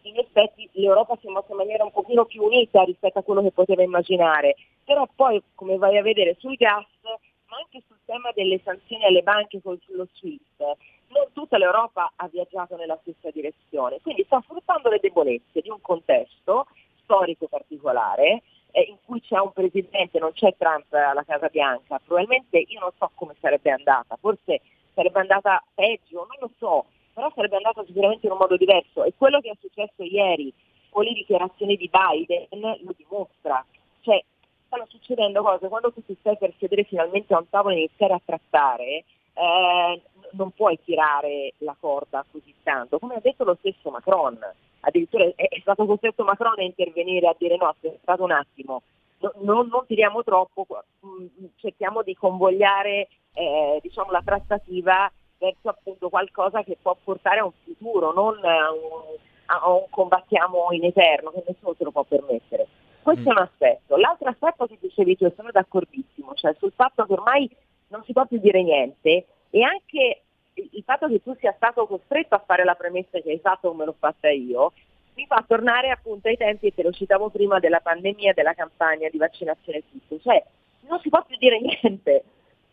in effetti l'Europa si è mossa in maniera un pochino più unita rispetto a quello che poteva immaginare, però poi come vai a vedere sul gas, ma anche sul tema delle sanzioni alle banche con lo SWIFT, non tutta l'Europa ha viaggiato nella stessa direzione, quindi sta sfruttando le debolezze di un contesto storico particolare eh, in cui c'è un presidente, non c'è Trump alla Casa Bianca, probabilmente io non so come sarebbe andata, forse sarebbe andata peggio, non lo so, però sarebbe andata sicuramente in un modo diverso. E quello che è successo ieri con le dichiarazioni di Biden lo dimostra. Cioè, stanno succedendo cose, quando tu ti stai per sedere finalmente a un tavolo e iniziare a trattare, eh, non puoi tirare la corda così tanto, come ha detto lo stesso Macron, addirittura è, è stato costretto Macron a intervenire a dire no, aspettate un attimo, no, non, non, tiriamo troppo, mm, cerchiamo di convogliare eh, diciamo, la trattativa verso appunto qualcosa che può portare a un futuro, non a un, a un combattiamo in eterno, che nessuno se lo può permettere. Questo mm. è un aspetto. L'altro aspetto che dicevi tu, sono d'accordissimo, cioè sul fatto che ormai non si può più dire niente e anche il fatto che tu sia stato costretto a fare la premessa che hai fatto come l'ho fatta io, mi fa tornare appunto ai tempi, che lo citavo prima, della pandemia, della campagna di vaccinazione e tutto. Cioè, non si può più dire niente.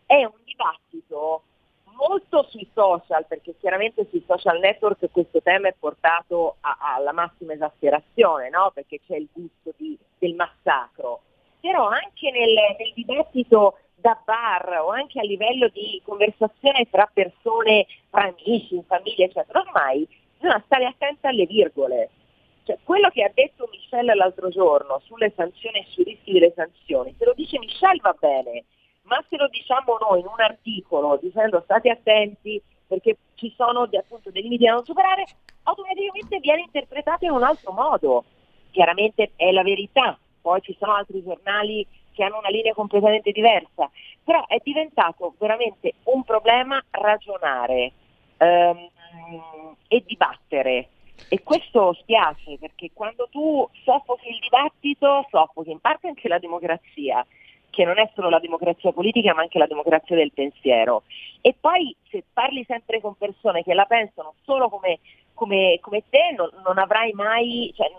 È un dibattito molto sui social, perché chiaramente sui social network questo tema è portato a, alla massima esasperazione, no? perché c'è il gusto di, del massacro, però anche nel, nel dibattito da bar o anche a livello di conversazione tra persone, tra amici, in famiglia, eccetera, ormai bisogna stare attenti alle virgole. Cioè, quello che ha detto Michelle l'altro giorno sulle sanzioni e sui rischi delle sanzioni, se lo dice Michelle va bene, ma se lo diciamo noi in un articolo dicendo state attenti perché ci sono appunto dei limiti da non superare, automaticamente viene interpretato in un altro modo. Chiaramente è la verità, poi ci sono altri giornali che hanno una linea completamente diversa, però è diventato veramente un problema ragionare ehm, e dibattere. E questo spiace perché quando tu soffochi il dibattito, soffochi in parte anche la democrazia che non è solo la democrazia politica ma anche la democrazia del pensiero. E poi se parli sempre con persone che la pensano solo come, come, come te non, non, avrai mai cioè,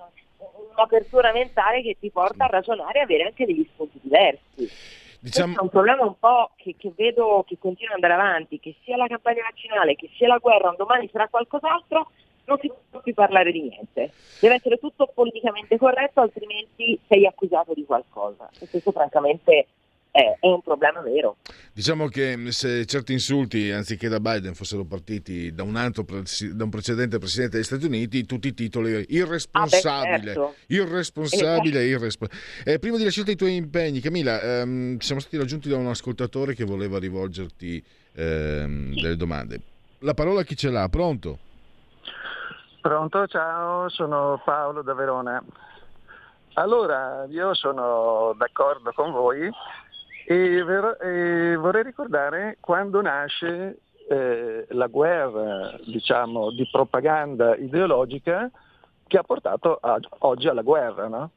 un'apertura mentale che ti porta a ragionare e avere anche degli spunti diversi. Diciamo... è un problema un po' che, che, vedo che continua ad andare avanti, che sia la campagna vaccinale, che sia la guerra, un domani sarà qualcos'altro, non si può più parlare di niente. Deve essere tutto politicamente corretto, altrimenti sei accusato di qualcosa. E questo francamente è, un problema vero. Diciamo che se certi insulti, anziché da Biden, fossero partiti da un, altro, da un precedente presidente degli Stati Uniti, tutti i titoli irresponsabile, ah beh, certo. irresponsabile, esatto. irresponsabile. Eh, prima di lasciare i tuoi impegni, Camilla, ehm, siamo stati raggiunti da un ascoltatore che voleva rivolgerti ehm, sì. delle domande. La parola a chi ce l'ha? Pronto? Pronto, ciao, sono Paolo da Verona. Allora, io sono d'accordo con voi e, ver- e vorrei ricordare quando nasce eh, la guerra diciamo, di propaganda ideologica che ha portato a, oggi alla guerra. No?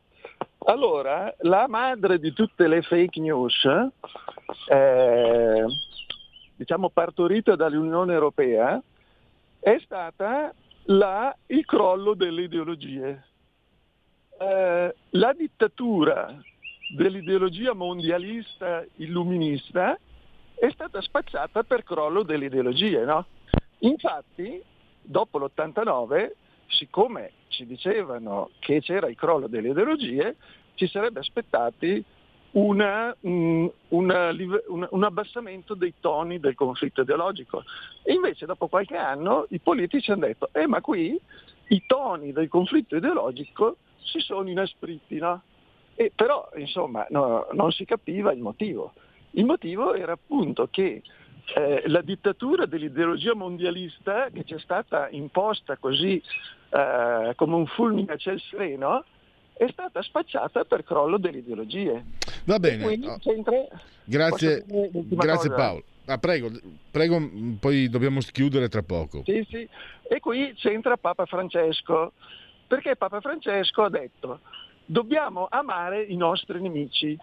Allora, la madre di tutte le fake news, eh, diciamo partorita dall'Unione Europea, è stata la, il crollo delle ideologie. Eh, la dittatura dell'ideologia mondialista illuminista è stata spacciata per crollo delle ideologie. No? Infatti, dopo l'89, siccome ci dicevano che c'era il crollo delle ideologie, ci sarebbe aspettati una, un, una, un, un, abbassamento dei toni del conflitto ideologico. E invece dopo qualche anno i politici hanno detto, eh ma qui i toni del conflitto ideologico si sono inaspriti, no? E però insomma no, non si capiva il motivo. Il motivo era appunto che eh, la dittatura dell'ideologia mondialista che ci è stata imposta così eh, come un fulmine a ciel sereno è stata spacciata per crollo delle ideologie. Va bene. Oh. Grazie, grazie Paolo. Ah, prego, prego, poi dobbiamo chiudere tra poco. Sì, sì. E qui c'entra Papa Francesco, perché Papa Francesco ha detto dobbiamo amare i nostri nemici.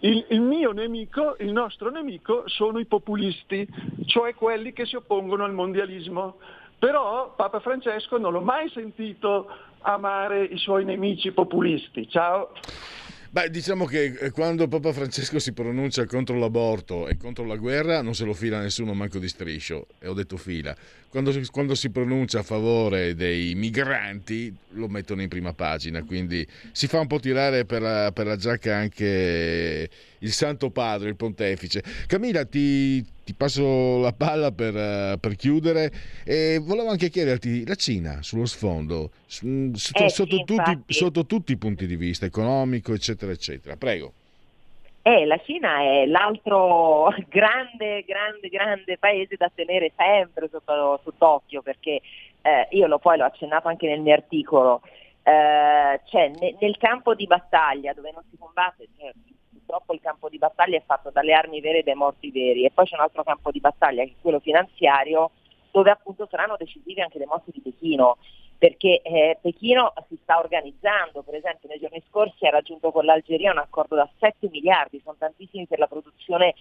Il, il, mio nemico, il nostro nemico sono i populisti, cioè quelli che si oppongono al mondialismo. Però Papa Francesco non l'ho mai sentito amare i suoi nemici populisti. Ciao. Beh, diciamo che eh, quando Papa Francesco si pronuncia contro l'aborto e contro la guerra non se lo fila nessuno manco di striscio, e ho detto fila. Quando, quando, si pronuncia a favore dei migranti lo mettono in prima pagina, quindi si fa un po' tirare per la, per la giacca anche il Santo Padre, il Pontefice. Camilla, ti, ti passo la palla per, uh, per, chiudere e volevo anche chiederti la Cina sullo sfondo, su, su, eh, sotto, tutti, sotto, tutti, i punti di vista, economico, eccetera, eccetera. Prego. Eh, la Cina è l'altro grande, grande, grande paese da tenere sempre sotto, sott'occhio perché eh, io lo, poi l'ho accennato anche nel mio articolo. Eh, cioè, ne, nel campo di battaglia dove non si combatte, cioè, purtroppo il campo di battaglia è fatto dalle armi vere e dai morti veri e poi c'è un altro campo di battaglia che è quello finanziario dove appunto saranno decisive anche le mosse di Pechino perché eh, Pechino si sta organizzando, per esempio nei giorni scorsi ha raggiunto con l'Algeria un accordo da 7 miliardi, sono tantissimi per la produzione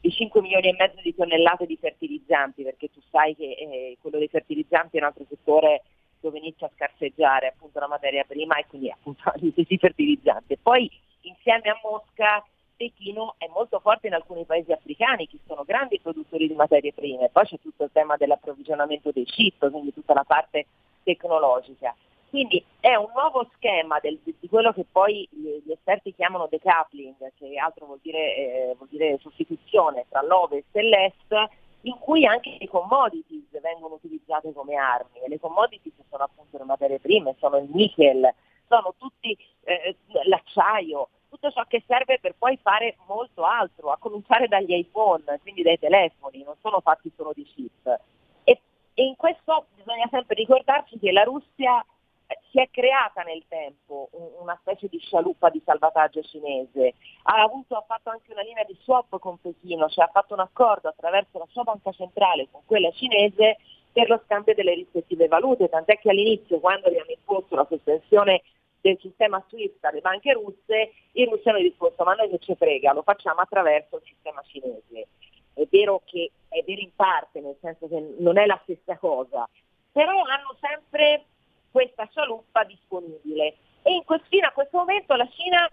di 5 milioni e mezzo di tonnellate di fertilizzanti, perché tu sai che eh, quello dei fertilizzanti è un altro settore dove inizia a scarseggiare appunto la materia prima e quindi appunto stessi fertilizzanti. Poi insieme a Mosca Pechino è molto forte in alcuni paesi africani che sono grandi produttori di materie prime, poi c'è tutto il tema dell'approvvigionamento dei chip, quindi tutta la parte tecnologica. Quindi è un nuovo schema del, di quello che poi gli esperti chiamano decoupling, che altro vuol dire, eh, vuol dire sostituzione tra l'ovest e l'est, in cui anche le commodities vengono utilizzate come armi. E le commodities sono appunto le materie prime, sono il nickel, sono tutti eh, l'acciaio, tutto ciò che serve per poi fare molto altro, a cominciare dagli iPhone, quindi dai telefoni, non sono fatti solo di chip. E, e in questo bisogna sempre ricordarci che la Russia eh, si è creata nel tempo una specie di scialuppa di salvataggio cinese, ha, avuto, ha fatto anche una linea di swap con Pechino, cioè ha fatto un accordo attraverso la sua banca centrale con quella cinese per lo scambio delle rispettive valute, tant'è che all'inizio quando abbiamo imposto la sospensione del sistema SWIFT alle banche russe, i russi hanno risposto ma noi che ci frega, lo facciamo attraverso il sistema cinese. È vero che è vero in parte, nel senso che non è la stessa cosa, però hanno sempre questa scialuppa disponibile. E in questo, fino a questo momento la Cina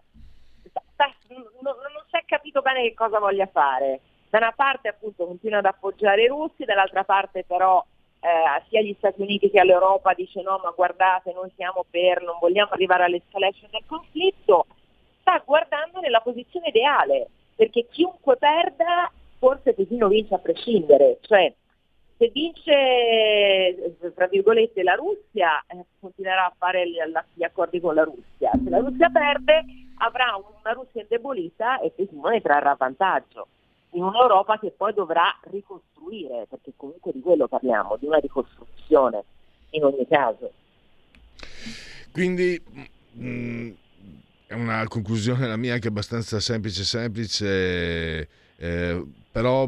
sta, non, non si è capito bene che cosa voglia fare. Da una parte appunto continua ad appoggiare i russi, dall'altra parte però eh, sia agli Stati Uniti che all'Europa dice no ma guardate noi siamo per, non vogliamo arrivare all'escalation del conflitto, sta guardando nella posizione ideale, perché chiunque perda forse Pechino vince a prescindere, cioè se vince tra virgolette la Russia eh, continuerà a fare gli, gli, accordi con la Russia, se la Russia perde avrà una Russia indebolita e Pechino ne trarrà vantaggio in un'Europa che poi dovrà ricostruire, perché comunque di quello parliamo, di una ricostruzione in ogni caso. Quindi mh, mm, è una conclusione la mia anche abbastanza semplice, semplice, eh, però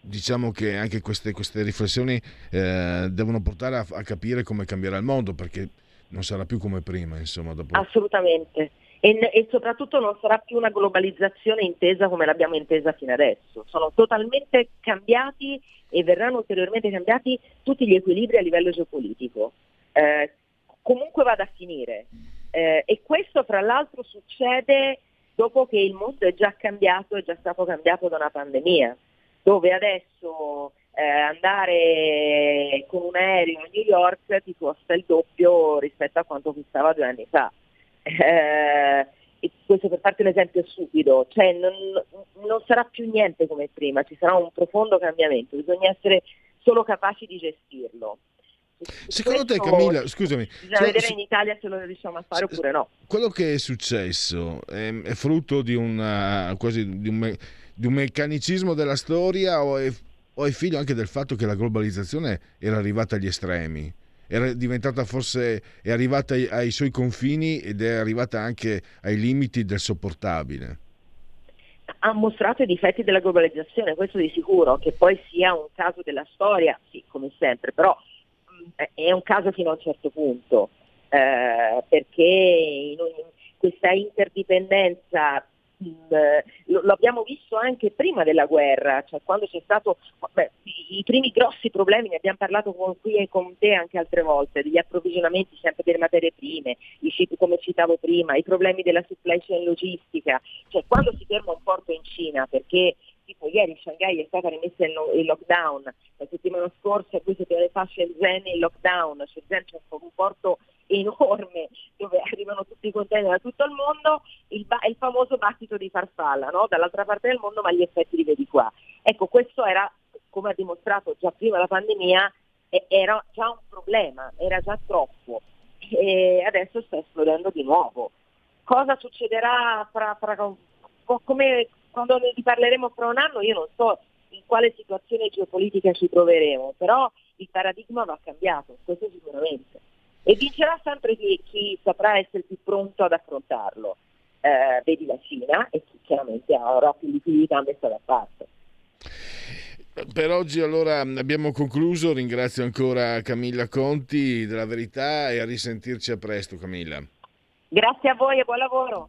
diciamo che anche queste, queste riflessioni eh, devono portare a, a, capire come cambierà il mondo, perché non sarà più come prima, insomma. Dopo... Assolutamente e, e, soprattutto non sarà più una globalizzazione intesa come l'abbiamo intesa fino adesso. Sono totalmente cambiati e verranno ulteriormente cambiati tutti gli equilibri a livello geopolitico. Eh, comunque vada a finire. Eh, e questo fra l'altro succede dopo che il mondo è già cambiato, è già stato cambiato da una pandemia, dove adesso eh, andare con un aereo a New York ti costa il doppio rispetto a quanto costava due anni fa eh, e questo per farti un esempio stupido, cioè non, non, sarà più niente come prima, ci sarà un profondo cambiamento, bisogna essere solo capaci di gestirlo. Secondo te Camilla, scusami, bisogna cioè, vedere in Italia se lo riusciamo a fare oppure no. Quello che è successo è, è frutto di, una, quasi di, un, di, un, meccanicismo della storia o è, o è figlio anche del fatto che la globalizzazione era arrivata agli estremi? Era diventata forse, è arrivata ai, ai suoi confini ed è arrivata anche ai limiti del sopportabile. Ha mostrato i difetti della globalizzazione, questo di sicuro, che poi sia un caso della storia, sì, come sempre, però mh, è un caso fino a un certo punto, eh, perché ogni, questa interdipendenza lo, abbiamo visto anche prima della guerra, cioè quando c'è stato beh, i, primi grossi problemi, ne abbiamo parlato con, qui e con te anche altre volte, degli approvvigionamenti sempre delle materie prime, i come citavo prima, i problemi della supply chain logistica, cioè quando si ferma un porto in Cina perché tipo ieri Shanghai è stata rimessa in, lockdown, la settimana scorsa, due settimane fa Shenzhen in lockdown, Shenzhen c'è un porto enorme dove arrivano tutti i container da tutto il mondo, il, ba- il famoso battito di farfalla, no? dall'altra parte del mondo ma gli effetti li vedi qua. Ecco, questo era, come ha dimostrato già prima la pandemia, era già un problema, era già troppo e adesso sta esplodendo di nuovo. Cosa succederà fra, fra come, quando ne riparleremo fra un anno? Io non so in quale situazione geopolitica ci troveremo, però il paradigma va cambiato, questo sicuramente e vincerà sempre chi, chi saprà essere più pronto ad affrontarlo. Eh, vedi la Cina e chi chiaramente avrà più liquidità messa da parte. Per oggi allora abbiamo concluso, ringrazio ancora Camilla Conti della Verità e a risentirci a presto Camilla. Grazie a voi e buon lavoro.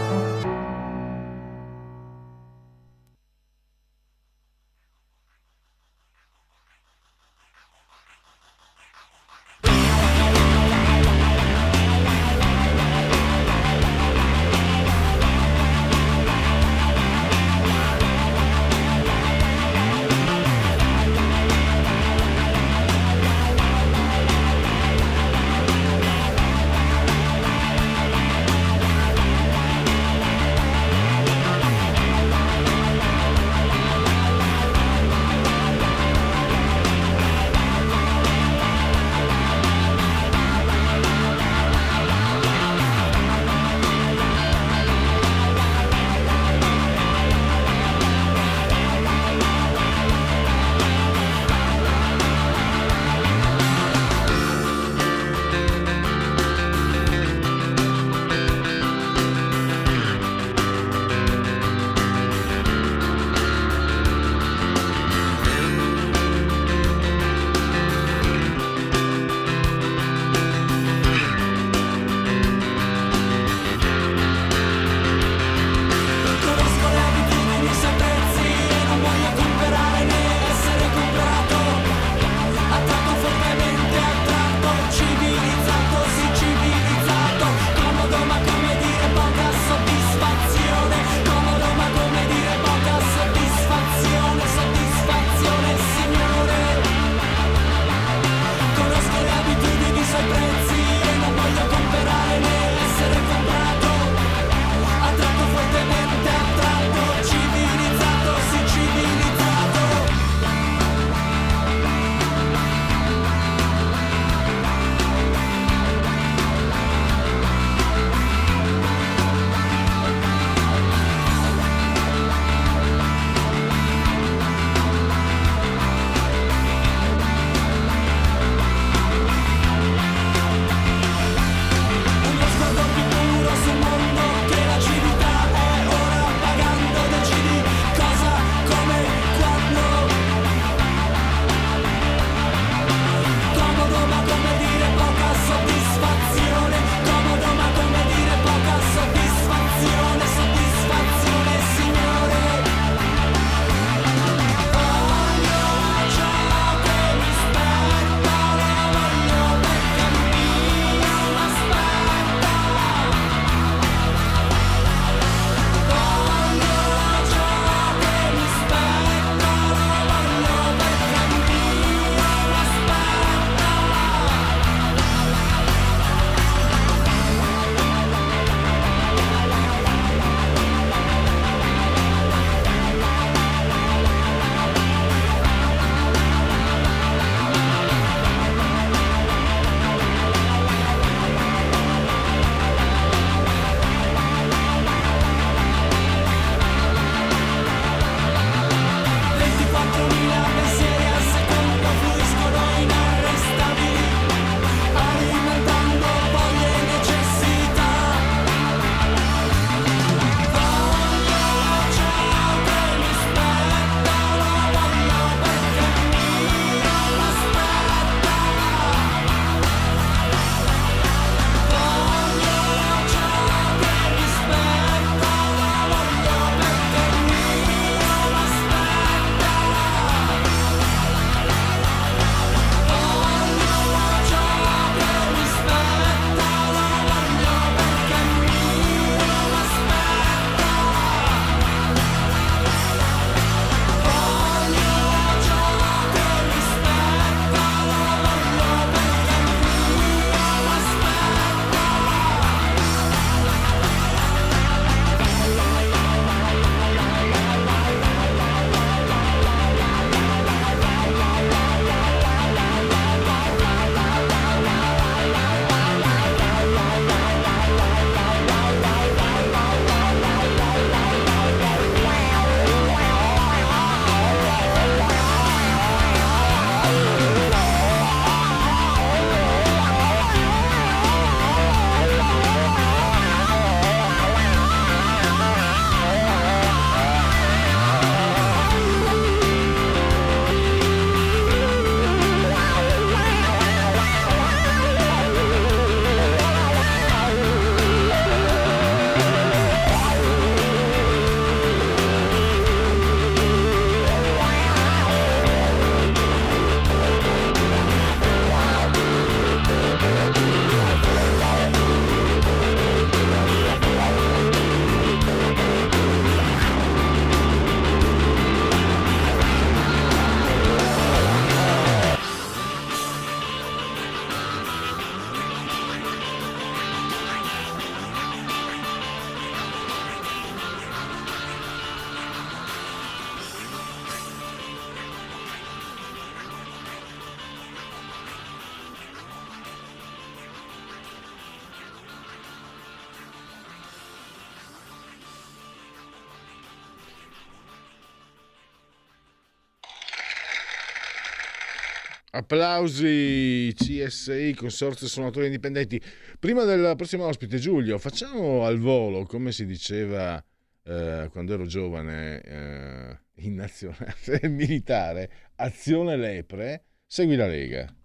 Applausi CSI, Consorzio Suonatori Indipendenti. Prima del prossimo ospite, Giulio, facciamo al volo, come si diceva eh, quando ero giovane eh, in nazionale militare, azione lepre, segui la Lega.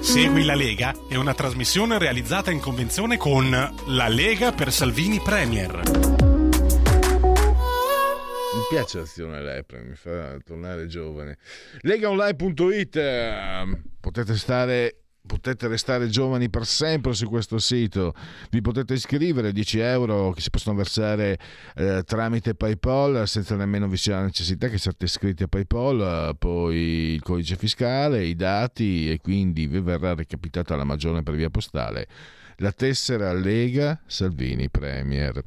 Segui la Lega è una trasmissione realizzata in convenzione con La Lega per Salvini Premier piace l'azione Lepre, mi fa tornare giovane. Legaonline.it, ehm, potete stare potete restare giovani per sempre su questo sito. Vi potete iscrivere 10 euro che si possono versare eh, tramite PayPal senza nemmeno vi sia la necessità che siate iscritti a PayPal, poi il codice fiscale, i dati e quindi vi verrà recapitata la maggiore per via postale. La tessera Lega Salvini Premier.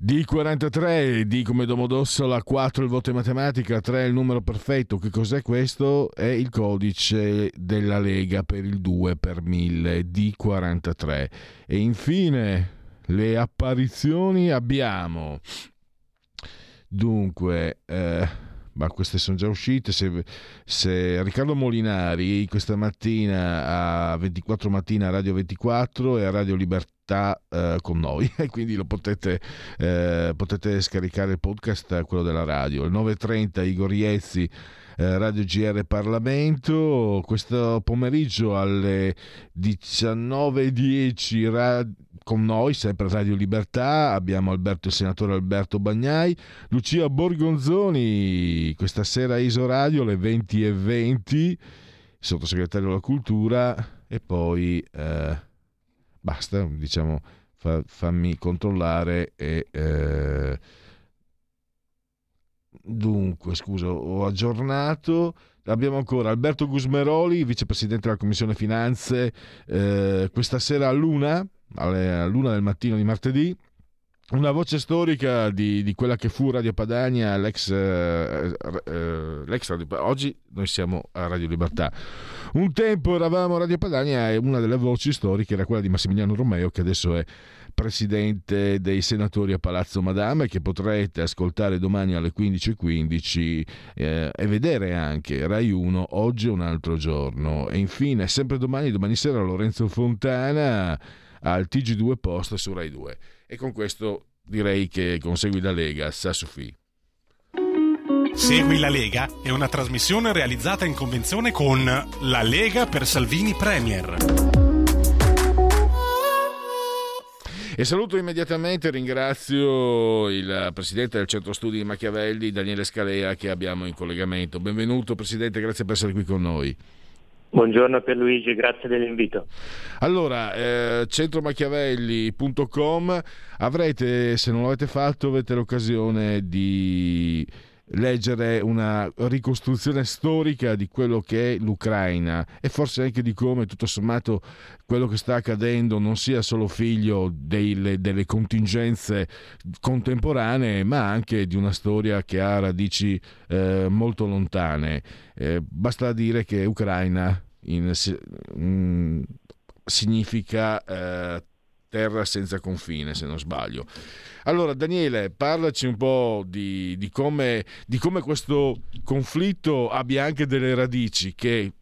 D43, D come Domodossola, 4 il voto in matematica, 3 il numero perfetto. Che cos'è questo? È il codice della Lega per il 2 per 1000, D43. E infine le apparizioni abbiamo. Dunque, eh, ma queste sono già uscite. Se, se, Riccardo Molinari questa mattina a 24 mattina a Radio 24 e a Radio Libertà eh, con noi e quindi lo potete, eh, potete scaricare il podcast, quello della radio. Il 9.30 Igor Iezzi. Eh, radio GR Parlamento questo pomeriggio alle 19.10 radio con noi, sempre Radio Libertà, abbiamo Alberto, il senatore Alberto Bagnai, Lucia Borgonzoni, questa sera Iso Radio alle 20.20, 20, sottosegretario della cultura e poi eh, basta, diciamo, fa, fammi controllare e... Eh, dunque, scusa, ho aggiornato. Abbiamo ancora Alberto Gusmeroli, vicepresidente della Commissione Finanze, eh, questa sera a luna, alle, luna del mattino di martedì. Una voce storica di, di quella che fu Radio Padania, l'ex, eh, eh, l'ex Radio Oggi noi siamo a Radio Libertà. Un tempo eravamo a Radio Padania e una delle voci storiche era quella di Massimiliano Romeo, che adesso è presidente dei senatori a Palazzo Madame, che potrete ascoltare domani alle 15.15 .15, eh, e vedere anche Rai 1 oggi è un altro giorno. E infine, sempre domani, domani sera, Lorenzo Fontana al TG2 Post su Rai 2. E con questo direi che consegui la Lega, sa Sofì. Segui la Lega è una trasmissione realizzata in convenzione con La Lega per Salvini Premier. E saluto immediatamente, ringrazio il presidente del centro studi di Machiavelli, Daniele Scalea, che abbiamo in collegamento. Benvenuto Presidente, grazie per essere qui con noi. Buongiorno Pierluigi, grazie dell'invito. Allora, eh, centromachiavelli.com avrete, se non l'avete fatto, avete l'occasione di leggere una ricostruzione storica di quello che è l'Ucraina e forse anche di come tutto sommato quello che sta accadendo non sia solo figlio delle, delle contingenze contemporanee ma anche di una storia che ha radici eh, molto lontane. Eh, basta dire che Ucraina in, in, significa eh, terra senza confine se non sbaglio. Allora, Daniele, parlaci un po' di, di, come, di come questo conflitto abbia anche delle radici che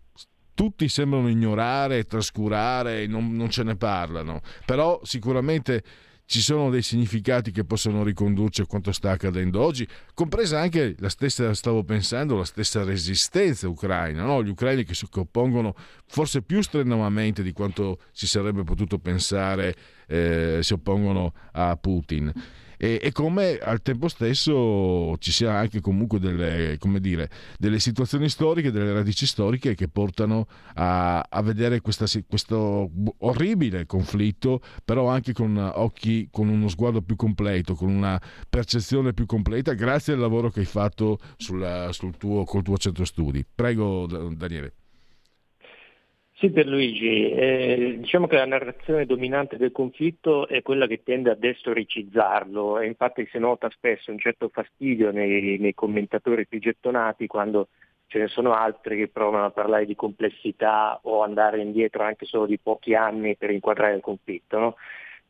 tutti sembrano ignorare, trascurare, non, non ce ne parlano, però sicuramente ci sono dei significati che possono ricondurci a quanto sta accadendo oggi, compresa anche la stessa, stavo pensando, la stessa resistenza ucraina, no? gli ucraini che si oppongono forse più strenuamente di quanto si sarebbe potuto pensare, eh, si oppongono a Putin e, e, come al tempo stesso ci sia anche comunque delle, dire, delle situazioni storiche, delle radici storiche che portano a, a vedere questa, questo orribile conflitto, però anche con occhi, con uno sguardo più completo, con una percezione più completa, grazie al lavoro che hai fatto sulla, sul tuo, col tuo centro studi. Prego Daniele. Sì, per Luigi, eh, diciamo che la narrazione dominante del conflitto è quella che tende a destoricizzarlo e infatti si nota spesso un certo fastidio nei, nei, commentatori più gettonati quando ce ne sono altri che provano a parlare di complessità o andare indietro anche solo di pochi anni per inquadrare il conflitto. No?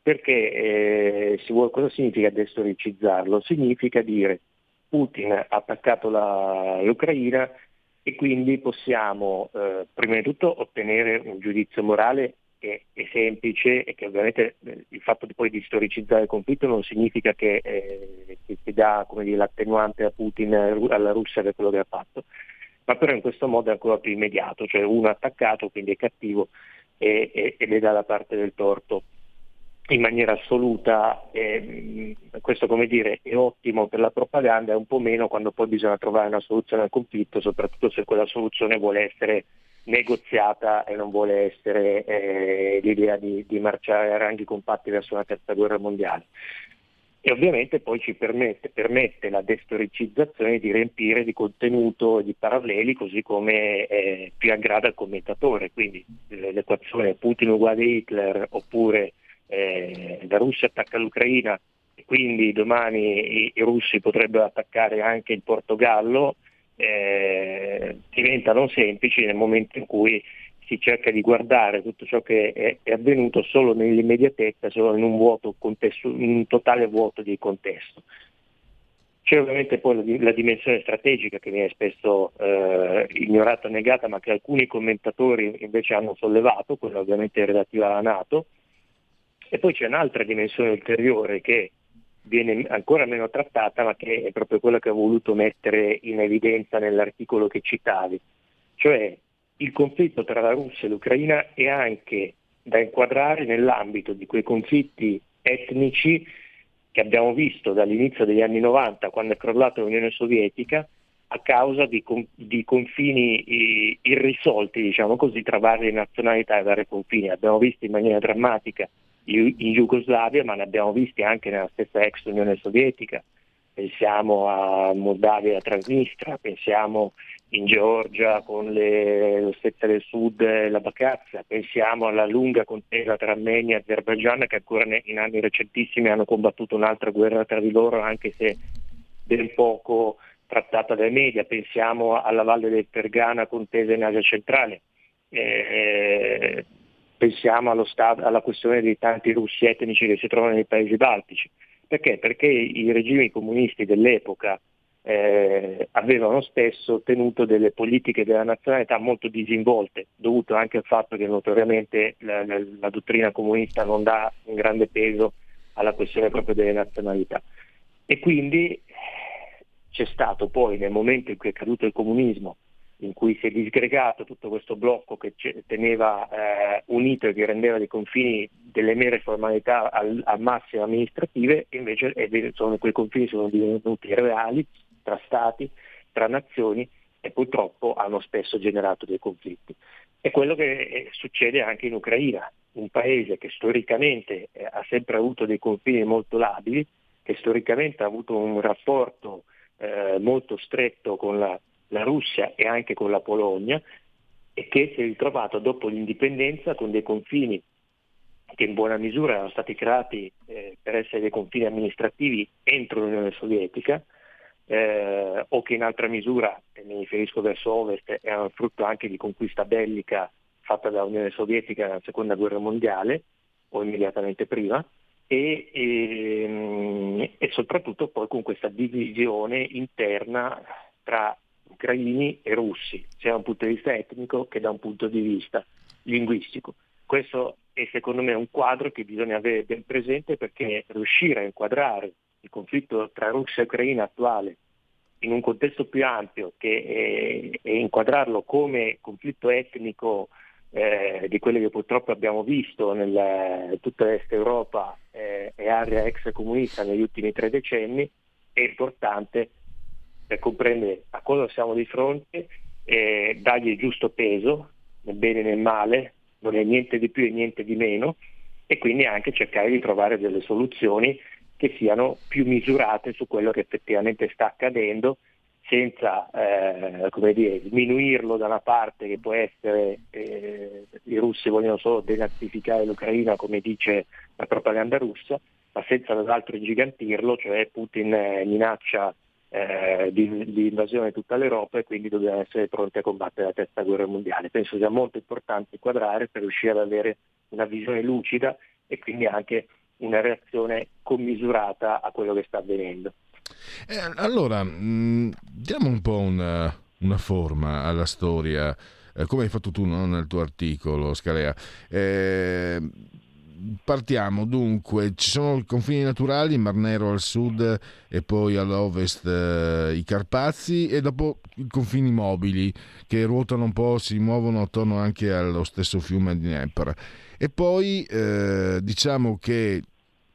Perché eh, vuole, cosa significa destoricizzarlo? Significa dire Putin ha attaccato la, l'Ucraina e quindi possiamo eh, prima di tutto ottenere un giudizio morale che è semplice e che ovviamente eh, il fatto di poi di storicizzare il conflitto non significa che, eh, che si dà dire, l'attenuante a Putin, alla Russia per quello che ha fatto, ma però in questo modo è ancora più immediato, cioè uno attaccato quindi è cattivo e, e, ed è dalla parte del torto in maniera assoluta, eh, questo come dire è ottimo per la propaganda, è un po' meno quando poi bisogna trovare una soluzione al conflitto, soprattutto se quella soluzione vuole essere negoziata e non vuole essere eh, l'idea di, di, marciare a ranghi compatti verso una terza guerra mondiale. E ovviamente poi ci permette, permette la destoricizzazione di riempire di contenuto e di paralleli così come eh, più aggrada il commentatore, quindi l'equazione Putin uguale Hitler oppure eh, la Russia attacca l'Ucraina e quindi domani i, i russi potrebbero attaccare anche il Portogallo, eh, diventano semplici nel momento in cui si cerca di guardare tutto ciò che è, è avvenuto solo nell'immediatezza, solo in un, vuoto contesto, in un totale vuoto di contesto. C'è ovviamente poi la, dimensione strategica che viene spesso eh, ignorata negata, ma che alcuni commentatori invece hanno sollevato, quella ovviamente relativa alla Nato, e poi c'è un'altra dimensione ulteriore che viene ancora meno trattata, ma che è proprio quella che ho voluto mettere in evidenza nell'articolo che citavi, cioè il conflitto tra la Russia e l'Ucraina è anche da inquadrare nell'ambito di quei conflitti etnici che abbiamo visto dall'inizio degli anni 90, quando è crollata l'Unione Sovietica, a causa di, di confini irrisolti, diciamo così, tra varie nazionalità e vari confini. Abbiamo visto in maniera drammatica in Jugoslavia, ma ne abbiamo visti anche nella stessa ex Unione Sovietica. Pensiamo a Moldavia e a Transnistria, pensiamo in Georgia con le, l'Ossetia del Sud e la Bacazia, pensiamo alla lunga contesa tra Armenia e Azerbaijan che ancora in anni recentissimi hanno combattuto un'altra guerra tra di loro, anche se ben poco trattata dai media, pensiamo alla Valle del Pergana contesa in Asia centrale. Eh, pensiamo stato, alla questione dei tanti russi etnici che si trovano nei paesi baltici. Perché? Perché i regimi comunisti dell'epoca eh, avevano spesso tenuto delle politiche della nazionalità molto disinvolte, dovuto anche al fatto che notoriamente la, la, la dottrina comunista non dà un grande peso alla questione proprio delle nazionalità. E quindi c'è stato poi nel momento in cui è caduto il comunismo in cui si è disgregato tutto questo blocco che teneva eh, unito e che rendeva dei confini delle mere formalità al, al massimo amministrative, invece sono, quei confini sono divenuti reali tra stati, tra nazioni e purtroppo hanno spesso generato dei conflitti. È quello che eh, succede anche in Ucraina, un paese che storicamente eh, ha sempre avuto dei confini molto labili, che storicamente ha avuto un rapporto eh, molto stretto con la la Russia e anche con la Polonia e che si è ritrovato dopo l'indipendenza con dei confini che in buona misura erano stati creati eh, per essere dei confini amministrativi entro l'Unione Sovietica eh, o che in altra misura, e mi riferisco verso ovest, erano frutto anche di conquista bellica fatta dall'Unione Sovietica nella seconda guerra mondiale o immediatamente prima e, e, ehm, e soprattutto poi con questa divisione interna tra ucraini e russi, sia da un punto di vista etnico che da un punto di vista linguistico. Questo è secondo me un quadro che bisogna avere ben presente perché riuscire a inquadrare il conflitto tra Russia e Ucraina attuale in un contesto più ampio e inquadrarlo come conflitto etnico eh, di quelli che purtroppo abbiamo visto in tutta l'Est Europa eh, e area ex comunista negli ultimi tre decenni è importante per comprendere a cosa siamo di fronte e dargli il giusto peso, nel bene e nel male, non è niente di più e niente di meno, e quindi anche cercare di trovare delle soluzioni che siano più misurate su quello che effettivamente sta accadendo senza eh, dire, sminuirlo da una parte che può essere eh, i russi vogliono solo denazificare l'Ucraina come dice la propaganda russa, ma senza dall'altro ingigantirlo, cioè Putin eh, minaccia eh, di, di, invasione di tutta l'Europa e quindi dobbiamo essere pronti a combattere la terza guerra mondiale. Penso sia molto importante inquadrare per riuscire ad avere una visione lucida e quindi anche una reazione commisurata a quello che sta avvenendo. Eh, allora, mh, mm, diamo un po' un, una forma alla storia, eh, come hai fatto tu no? nel tuo articolo, Scalea. Eh, partiamo dunque, ci sono i confini naturali, il Mar Nero al sud e poi all'ovest eh, i Carpazi e dopo i confini mobili che ruotano un po', si muovono attorno anche allo stesso fiume di Dnieper. E poi eh, diciamo che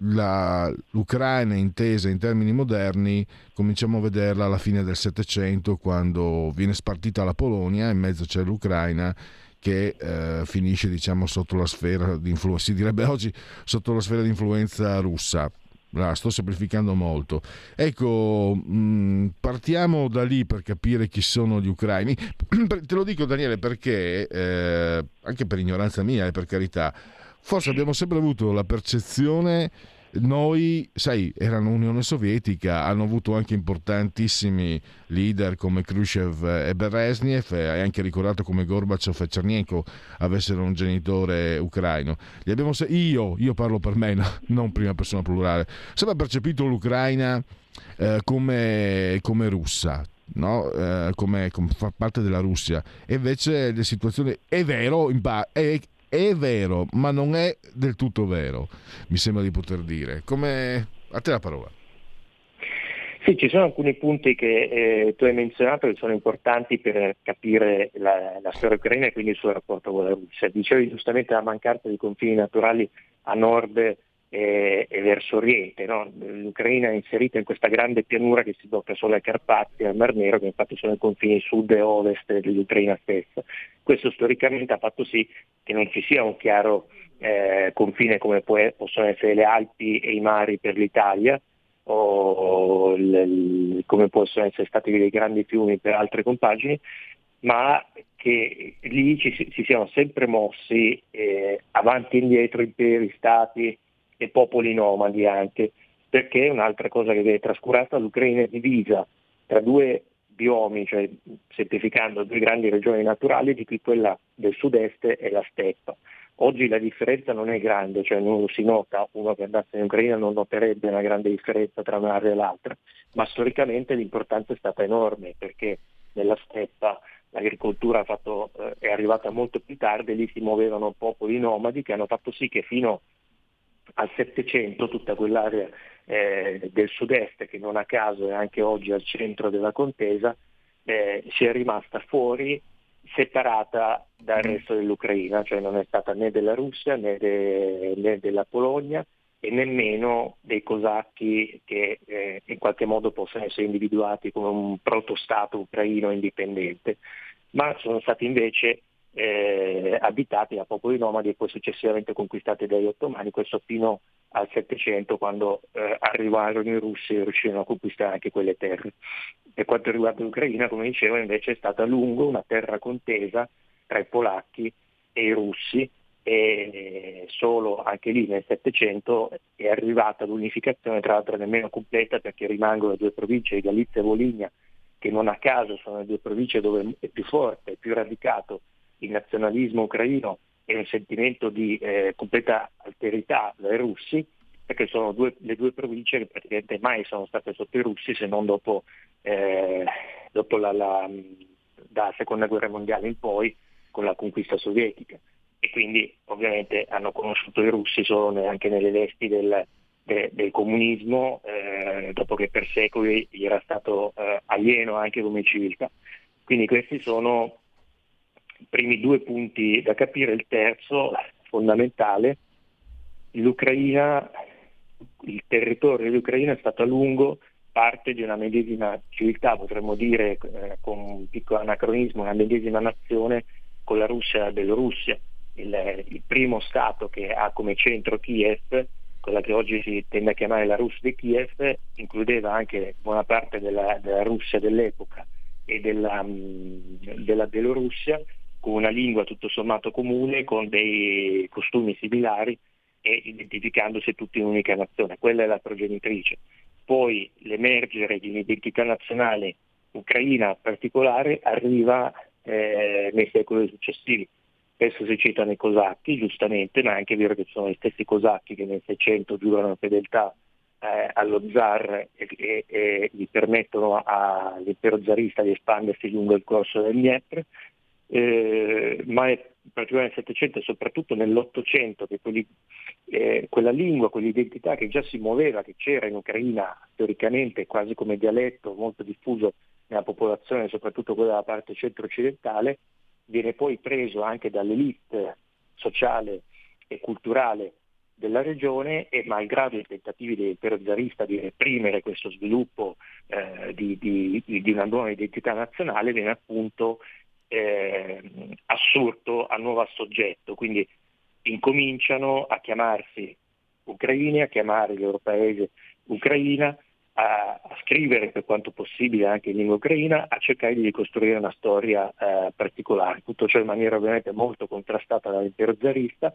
la, l'Ucraina intesa in termini moderni cominciamo a vederla alla fine del Settecento quando viene spartita la Polonia, in mezzo c'è l'Ucraina che eh, finisce diciamo sotto la sfera di influenza, si direbbe oggi sotto la sfera di influenza russa. La sto semplificando molto. Ecco, mh, mm, partiamo da lì per capire chi sono gli ucraini. Te lo dico Daniele perché, eh, anche per ignoranza mia e per carità, forse abbiamo sempre avuto la percezione noi, sai, erano Unione Sovietica, hanno avuto anche importantissimi leader come Khrushchev e Berezhnev hai anche ricordato come Gorbachev e Cernenko avessero un genitore ucraino. Se- io, io parlo per me, no? non prima persona plurale, sempre percepito l'Ucraina eh, come, come russa, no? eh, come, come, fa parte della Russia. E invece le situazioni è vero, è, è vero, ma non è del tutto vero, mi sembra di poter dire. Come... A te la parola. Sì, ci sono alcuni punti che eh, tu hai menzionato che sono importanti per capire la, la, storia ucraina e quindi il suo rapporto con la Russia. Dicevi giustamente la mancanza di confini naturali a nord e, e verso oriente. No? L'Ucraina è inserita in questa grande pianura che si blocca solo ai Carpati e al Mar Nero, che infatti sono i confini sud e ovest dell'Ucraina stessa. Questo storicamente ha fatto sì che non ci sia un chiaro eh, confine come può, possono essere le Alpi e i mari per l'Italia, o l, come possono essere stati dei grandi fiumi per altre compagini, ma che lì ci, ci siano sempre mossi eh, avanti e indietro imperi, stati, e popoli nomadi anche, perché un'altra cosa che viene trascurata, l'Ucraina è divisa tra due biomi, cioè semplificando due grandi regioni naturali, di cui quella del sud-est è la steppa. Oggi la differenza non è grande, cioè non si nota, uno che andasse in Ucraina non noterebbe una grande differenza tra un'area e l'altra, ma storicamente l'importanza è stata enorme perché nella steppa l'agricoltura fatto, eh, è arrivata molto più tardi, lì si muovevano popoli nomadi che hanno fatto sì che fino al Settecento tutta quell'area eh, del sud-est che non a caso è anche oggi al centro della contesa eh, sia rimasta fuori separata dal resto dell'Ucraina, cioè non è stata né della Russia né, de, né della Polonia e nemmeno dei cosacchi che eh, in qualche modo possono essere individuati come un protostato ucraino indipendente, ma sono stati invece eh, abitati da popoli nomadi e poi successivamente conquistati dagli ottomani, questo fino al Settecento quando eh, arrivarono i russi e riuscirono a conquistare anche quelle terre. Per quanto riguarda l'Ucraina, come dicevo, invece è stata a lungo una terra contesa tra i polacchi e i russi e solo anche lì nel Settecento è arrivata l'unificazione, tra l'altro nemmeno completa perché rimangono due province di Galizia e Voligna che non a caso sono le due province dove è più forte, più radicato il nazionalismo ucraino e un sentimento di eh, completa alterità dai russi, perché sono due, le due province che praticamente mai sono state sotto i russi se non dopo, eh, dopo la, la, da seconda guerra mondiale in poi con la conquista sovietica e quindi ovviamente hanno conosciuto i russi solo anche nelle vesti del, de, del comunismo eh, dopo che per secoli era stato eh, alieno anche come civiltà. Quindi questi sono primi due punti da capire, il terzo, fondamentale, l'Ucraina, il territorio dell'Ucraina è stato a lungo parte di una medesima civiltà, potremmo dire eh, con un piccolo anacronismo, una medesima nazione con la Russia e la Bielorussia. Il, il, primo Stato che ha come centro Kiev, quella che oggi si tende a chiamare la Russia di Kiev, includeva anche buona parte della, della Russia dell'epoca e della, della Bielorussia con una lingua tutto sommato comune, con dei costumi similari e identificandosi tutti in un'unica nazione. Quella è la progenitrice. Poi l'emergere di un'identità nazionale ucraina particolare arriva eh, nei secoli successivi. Spesso si citano i cosacchi, giustamente, ma è anche vero che sono gli stessi cosacchi che nel Seicento giurano fedeltà eh, allo zar e, e, e, gli permettono all'impero zarista di espandersi lungo il corso del Dniepr, eh, ma è particolare nel Settecento e soprattutto nell'Ottocento che quelli, eh, quella lingua, quell'identità che già si muoveva, che c'era in Ucraina storicamente quasi come dialetto molto diffuso nella popolazione, soprattutto quella della parte centro-occidentale, viene poi preso anche dall'elite sociale e culturale della regione e malgrado i tentativi dell'impero zarista di reprimere questo sviluppo eh, di, di, di, una nuova identità nazionale viene appunto eh, assurto a nuovo soggetto, quindi incominciano a chiamarsi ucraini, a chiamare il loro paese Ucraina, a, a, scrivere per quanto possibile anche in lingua ucraina, a cercare di ricostruire una storia eh, particolare. Tutto ciò in maniera ovviamente molto contrastata dall'impero zarista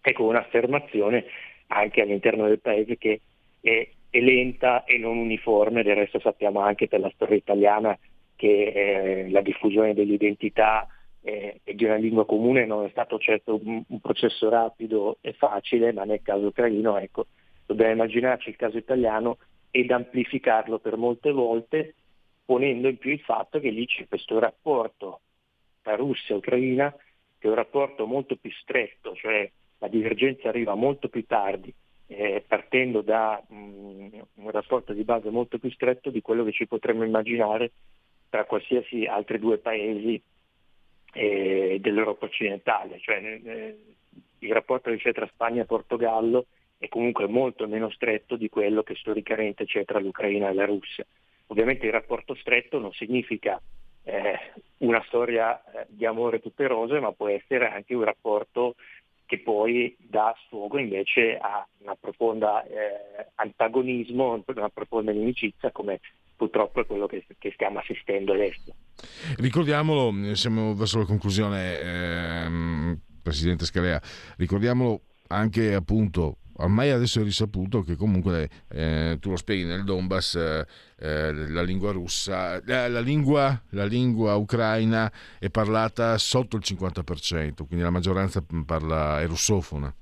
e con un'affermazione anche all'interno del paese che è, è lenta e non uniforme, del resto sappiamo anche per la storia italiana che eh, la diffusione dell'identità eh, e di una lingua comune non è stato certo un, un, processo rapido e facile, ma nel caso ucraino ecco, dobbiamo immaginarci il caso italiano ed amplificarlo per molte volte, ponendo in più il fatto che lì c'è questo rapporto tra Russia e Ucraina, che è un rapporto molto più stretto, cioè la divergenza arriva molto più tardi, eh, partendo da mh, mm, un rapporto di base molto più stretto di quello che ci potremmo immaginare tra qualsiasi altri due paesi eh, dell'Europa occidentale, cioè eh, il rapporto che c'è tra Spagna e Portogallo è comunque molto meno stretto di quello che storicamente c'è tra l'Ucraina e la Russia. Ovviamente il rapporto stretto non significa eh, una storia eh, di amore tutte rose, ma può essere anche un rapporto che poi dà sfogo invece a una profonda eh, antagonismo, una profonda inimicizia come purtroppo è quello che, che stiamo assistendo adesso. Ricordiamolo, siamo verso la conclusione, ehm, Presidente Scalea, ricordiamolo anche appunto ormai adesso è risaputo che comunque eh, tu lo spieghi nel Donbass eh, eh la lingua russa eh, la lingua, la lingua ucraina è parlata sotto il 50% quindi la maggioranza parla è russofona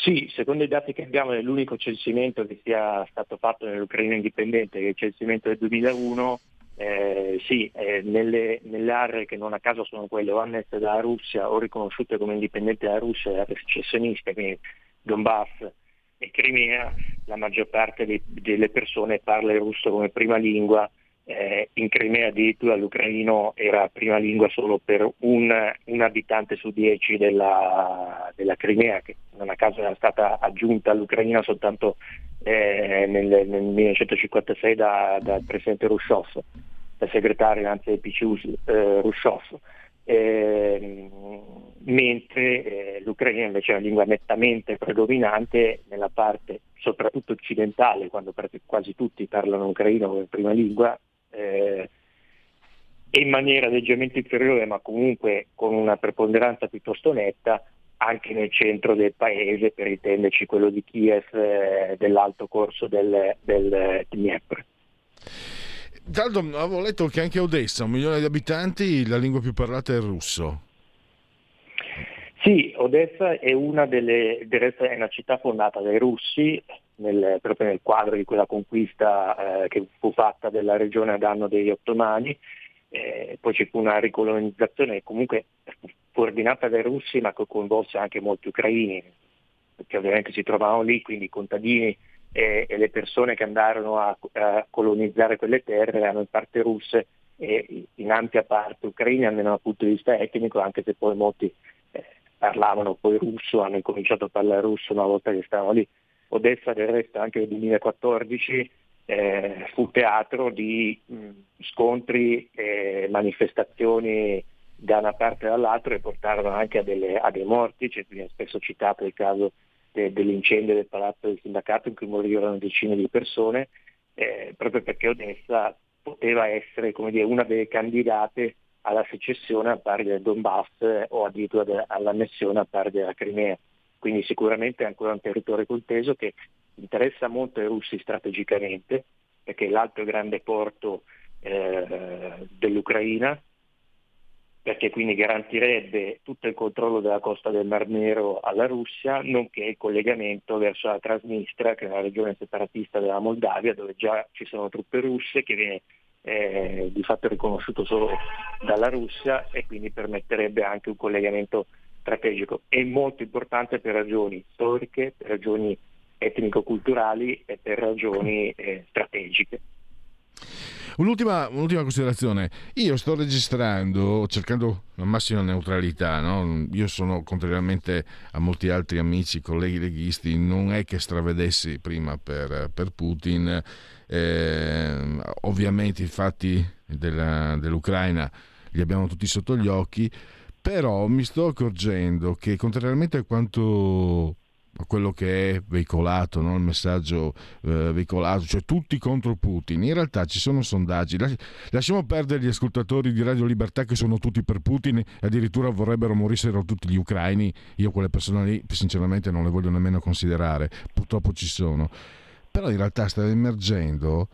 sì, secondo i dati che abbiamo è l'unico censimento che sia stato fatto nell'Ucraina indipendente, che è il censimento del 2001, eh, sì, eh, nelle, nelle, aree che non a caso sono quelle o annesse dalla Russia o riconosciute come indipendenti dalla Russia e aree secessioniste, quindi Donbass e Crimea, la maggior parte di, delle persone parla il russo come prima lingua eh, in Crimea addirittura l'ucraino era prima lingua solo per un, un abitante su dieci della, della, Crimea, che non a caso era stata aggiunta all'Ucraina soltanto eh, nel, nel, 1956 da, dal presidente Rushov, dal segretario anzi del PCU eh, Rushov. Eh, mentre eh, l'ucraino invece è una lingua nettamente predominante nella parte soprattutto occidentale, quando quasi tutti parlano ucraino come prima lingua, eh, in maniera leggermente inferiore ma comunque con una preponderanza piuttosto netta anche nel centro del paese, per intenderci quello di Kiev, eh, dell'alto corso del, del Dniepr. Taldo, avevo letto che anche Odessa, un milione di abitanti, la lingua più parlata è il russo. Sì, Odessa è una delle, è una città fondata dai russi, nel, proprio nel quadro di quella conquista eh, che fu fatta della regione a danno degli ottomani, eh, poi ci fu una ricolonizzazione comunque coordinata dai russi ma che coinvolse anche molti ucraini, che ovviamente si trovavano lì, quindi i contadini e, e le persone che andarono a, a, colonizzare quelle terre erano in parte russe e in ampia parte ucraini almeno dal punto di vista etnico, anche se poi molti eh, parlavano poi russo, hanno incominciato a parlare russo una volta che stavano lì. Odessa del resto anche nel 2014 eh, fu teatro di mh, scontri e manifestazioni da una parte e dall'altra e portarono anche a, delle, a dei morti, cioè, spesso citato il caso de, dell'incendio del palazzo del sindacato in cui morirono decine di persone, eh, proprio perché Odessa poteva essere dire, una delle candidate alla secessione a pari del Donbass eh, o addirittura de, all'annessione a pari della Crimea. Quindi sicuramente è ancora un territorio conteso che interessa molto ai russi strategicamente, perché è l'altro grande porto eh, dell'Ucraina, perché quindi garantirebbe tutto il controllo della costa del Mar Nero alla Russia, nonché il collegamento verso la Transnistria, che è una regione separatista della Moldavia, dove già ci sono truppe russe, che viene eh, di fatto riconosciuto solo dalla Russia e quindi permetterebbe anche un collegamento strategico. È molto importante per ragioni storiche, per ragioni etnico-culturali e per ragioni eh, strategiche. Un'ultima, un'ultima, considerazione, io sto registrando cercando la massima neutralità, no? io sono contrariamente a molti altri amici, colleghi leghisti, non è che stravedessi prima per, per Putin, eh, ovviamente i fatti della, dell'Ucraina li abbiamo tutti sotto gli occhi, però mi sto accorgendo che contrariamente a quanto quello che è veicolato, no? il messaggio eh, veicolato, cioè tutti contro Putin. In realtà ci sono sondaggi, lasciamo perdere gli ascoltatori di Radio Libertà che sono tutti per Putin addirittura vorrebbero morissero tutti gli ucraini. Io quelle persone lì sinceramente non le voglio nemmeno considerare, purtroppo ci sono. Però in realtà sta emergendo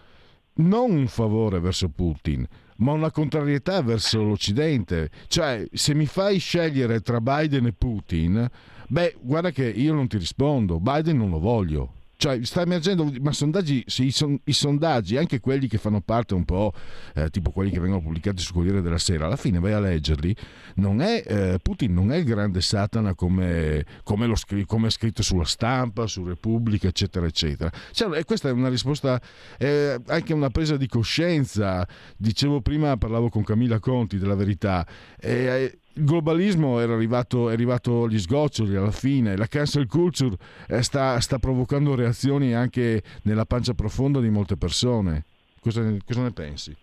non un favore verso Putin, ma una contrarietà verso l'Occidente. Cioè, se mi fai scegliere tra Biden e Putin, Beh, guarda che io non ti rispondo, Biden non lo voglio. Cioè, sta emergendo, ma sondaggi, sì, son, i sondaggi, anche quelli che fanno parte un po', eh, tipo quelli che vengono pubblicati sul Corriere della Sera, alla fine vai a leggerli, non è, eh, Putin non è il grande Satana come, come, lo, come, è scritto sulla stampa, su Repubblica, eccetera, eccetera. Cioè, e questa è una risposta, eh, anche una presa di coscienza. Dicevo prima, parlavo con Camilla Conti della Verità, eh, il globalismo arrivato, è arrivato agli sgoccioli alla fine, la cancel culture eh, sta, sta, provocando reazioni anche nella pancia profonda di molte persone. Cosa, cosa ne pensi?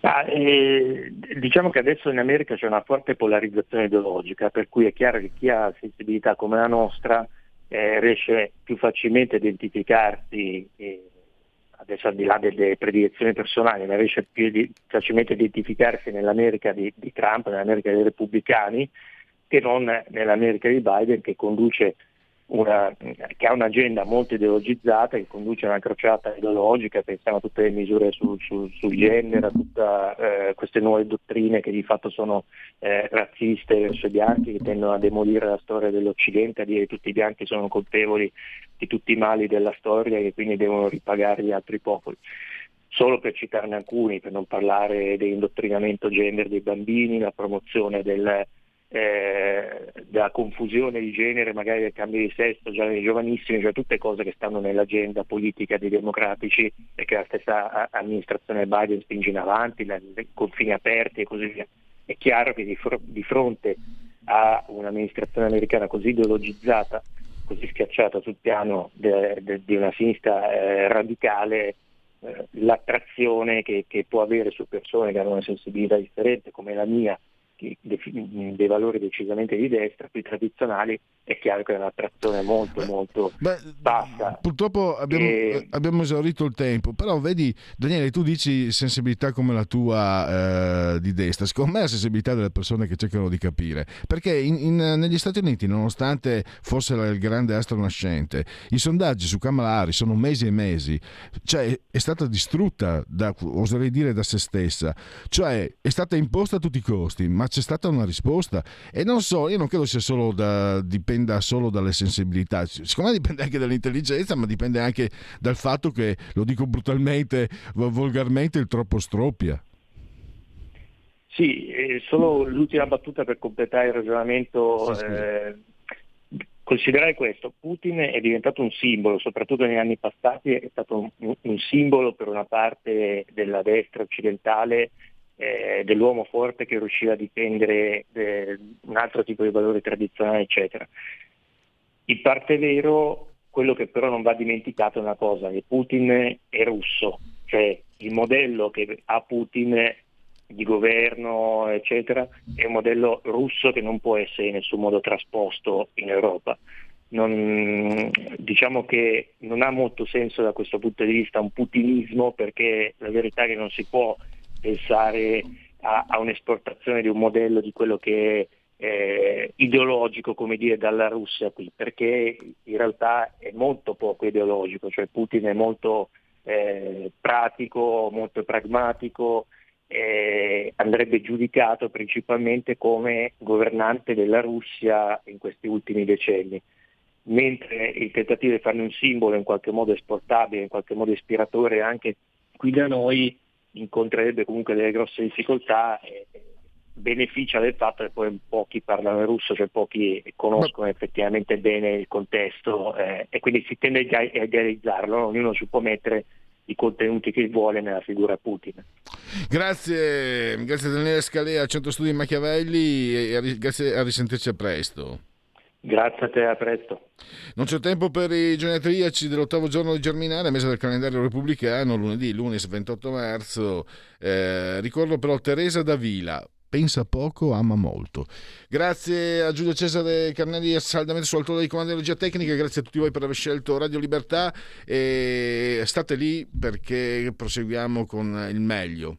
Ah, eh, diciamo che adesso in America c'è una forte polarizzazione ideologica, per cui è chiaro che chi ha sensibilità come la nostra eh, riesce più facilmente a identificarsi eh, adesso al di là delle predilezioni personali, ma riesce più di, facilmente a identificarsi nell'America di, di, Trump, nell'America dei repubblicani, che non nell'America di Biden che conduce una, che ha un'agenda molto ideologizzata, che conduce a una crociata ideologica, pensiamo a tutte le misure sul, sul, sul genere, a tutte eh, queste nuove dottrine che di fatto sono eh, razziste verso i bianchi, che tendono a demolire la storia dell'Occidente, a dire che tutti i bianchi sono colpevoli di tutti i mali della storia e che quindi devono ripagare gli altri popoli. Solo per citarne alcuni, per non parlare dell'indottrinamento gender dei bambini, la promozione del, eh, della confusione di genere, magari del cambio di sesso già nei giovanissimi, cioè tutte cose che stanno nell'agenda politica dei democratici e che la stessa amministrazione Biden spinge in avanti, i confini aperti e così via. È chiaro che di, fr- di fronte a un'amministrazione americana così ideologizzata, così schiacciata sul piano di una sinistra eh, radicale, eh, l'attrazione che, che può avere su persone che hanno una sensibilità differente come la mia dei valori decisamente di destra, più tradizionali, è chiaro che è un'attrazione molto molto Beh, bassa. Purtroppo abbiamo, e... abbiamo, esaurito il tempo, però vedi Daniele, tu dici sensibilità come la tua eh, di destra, secondo me è la sensibilità delle persone che cercano di capire, perché in, in, negli Stati Uniti, nonostante fosse il grande astro nascente, i sondaggi su Kamala Harris sono mesi e mesi, cioè è stata distrutta, da, oserei dire, da se stessa, cioè è stata imposta a tutti i costi, ma c'è stata una risposta e non so, io non credo sia solo da, dipenda solo dalle sensibilità, secondo me dipende anche dall'intelligenza, ma dipende anche dal fatto che, lo dico brutalmente, volgarmente, il troppo stroppia. Sì, solo l'ultima battuta per completare il ragionamento. Sì, eh, considerare questo, Putin è diventato un simbolo, soprattutto negli anni passati è stato un, un simbolo per una parte della destra occidentale eh, dell'uomo forte che riusciva a difendere eh, un altro tipo di valori tradizionali, eccetera. In parte vero, quello che però non va dimenticato è una cosa, che Putin è russo, cioè il modello che ha Putin di governo, eccetera, è un modello russo che non può essere in nessun modo trasposto in Europa. Non, diciamo che non ha molto senso da questo punto di vista un putinismo perché la verità è che non si può pensare a, a un'esportazione di un modello di quello che è eh, ideologico come dire dalla Russia qui, perché in realtà è molto poco ideologico, cioè Putin è molto eh, pratico, molto pragmatico, eh, andrebbe giudicato principalmente come governante della Russia in questi ultimi decenni, mentre il tentativo di farne un simbolo in qualche modo esportabile, in qualche modo ispiratore anche qui da noi, incontrerebbe comunque delle grosse difficoltà e beneficia del fatto che poi pochi parlano russo, cioè pochi conoscono effettivamente bene il contesto eh, e quindi si tende a idealizzarlo, ognuno si può mettere i contenuti che vuole nella figura Putin. Grazie, grazie Daniele Scalea, Centro Studi Machiavelli e a, grazie a risentirci a presto. Grazie a te, a presto. Non c'è tempo per i genetriaci dell'ottavo giorno di Germinale, mese del calendario repubblicano, lunedì, lunes 28 marzo. Eh, ricordo però Teresa Davila, pensa poco, ama molto. Grazie a Giulio Cesare Carnelli saldamente sul altore di comando di regia tecnica, grazie a tutti voi per aver scelto Radio Libertà e state lì perché proseguiamo con il meglio.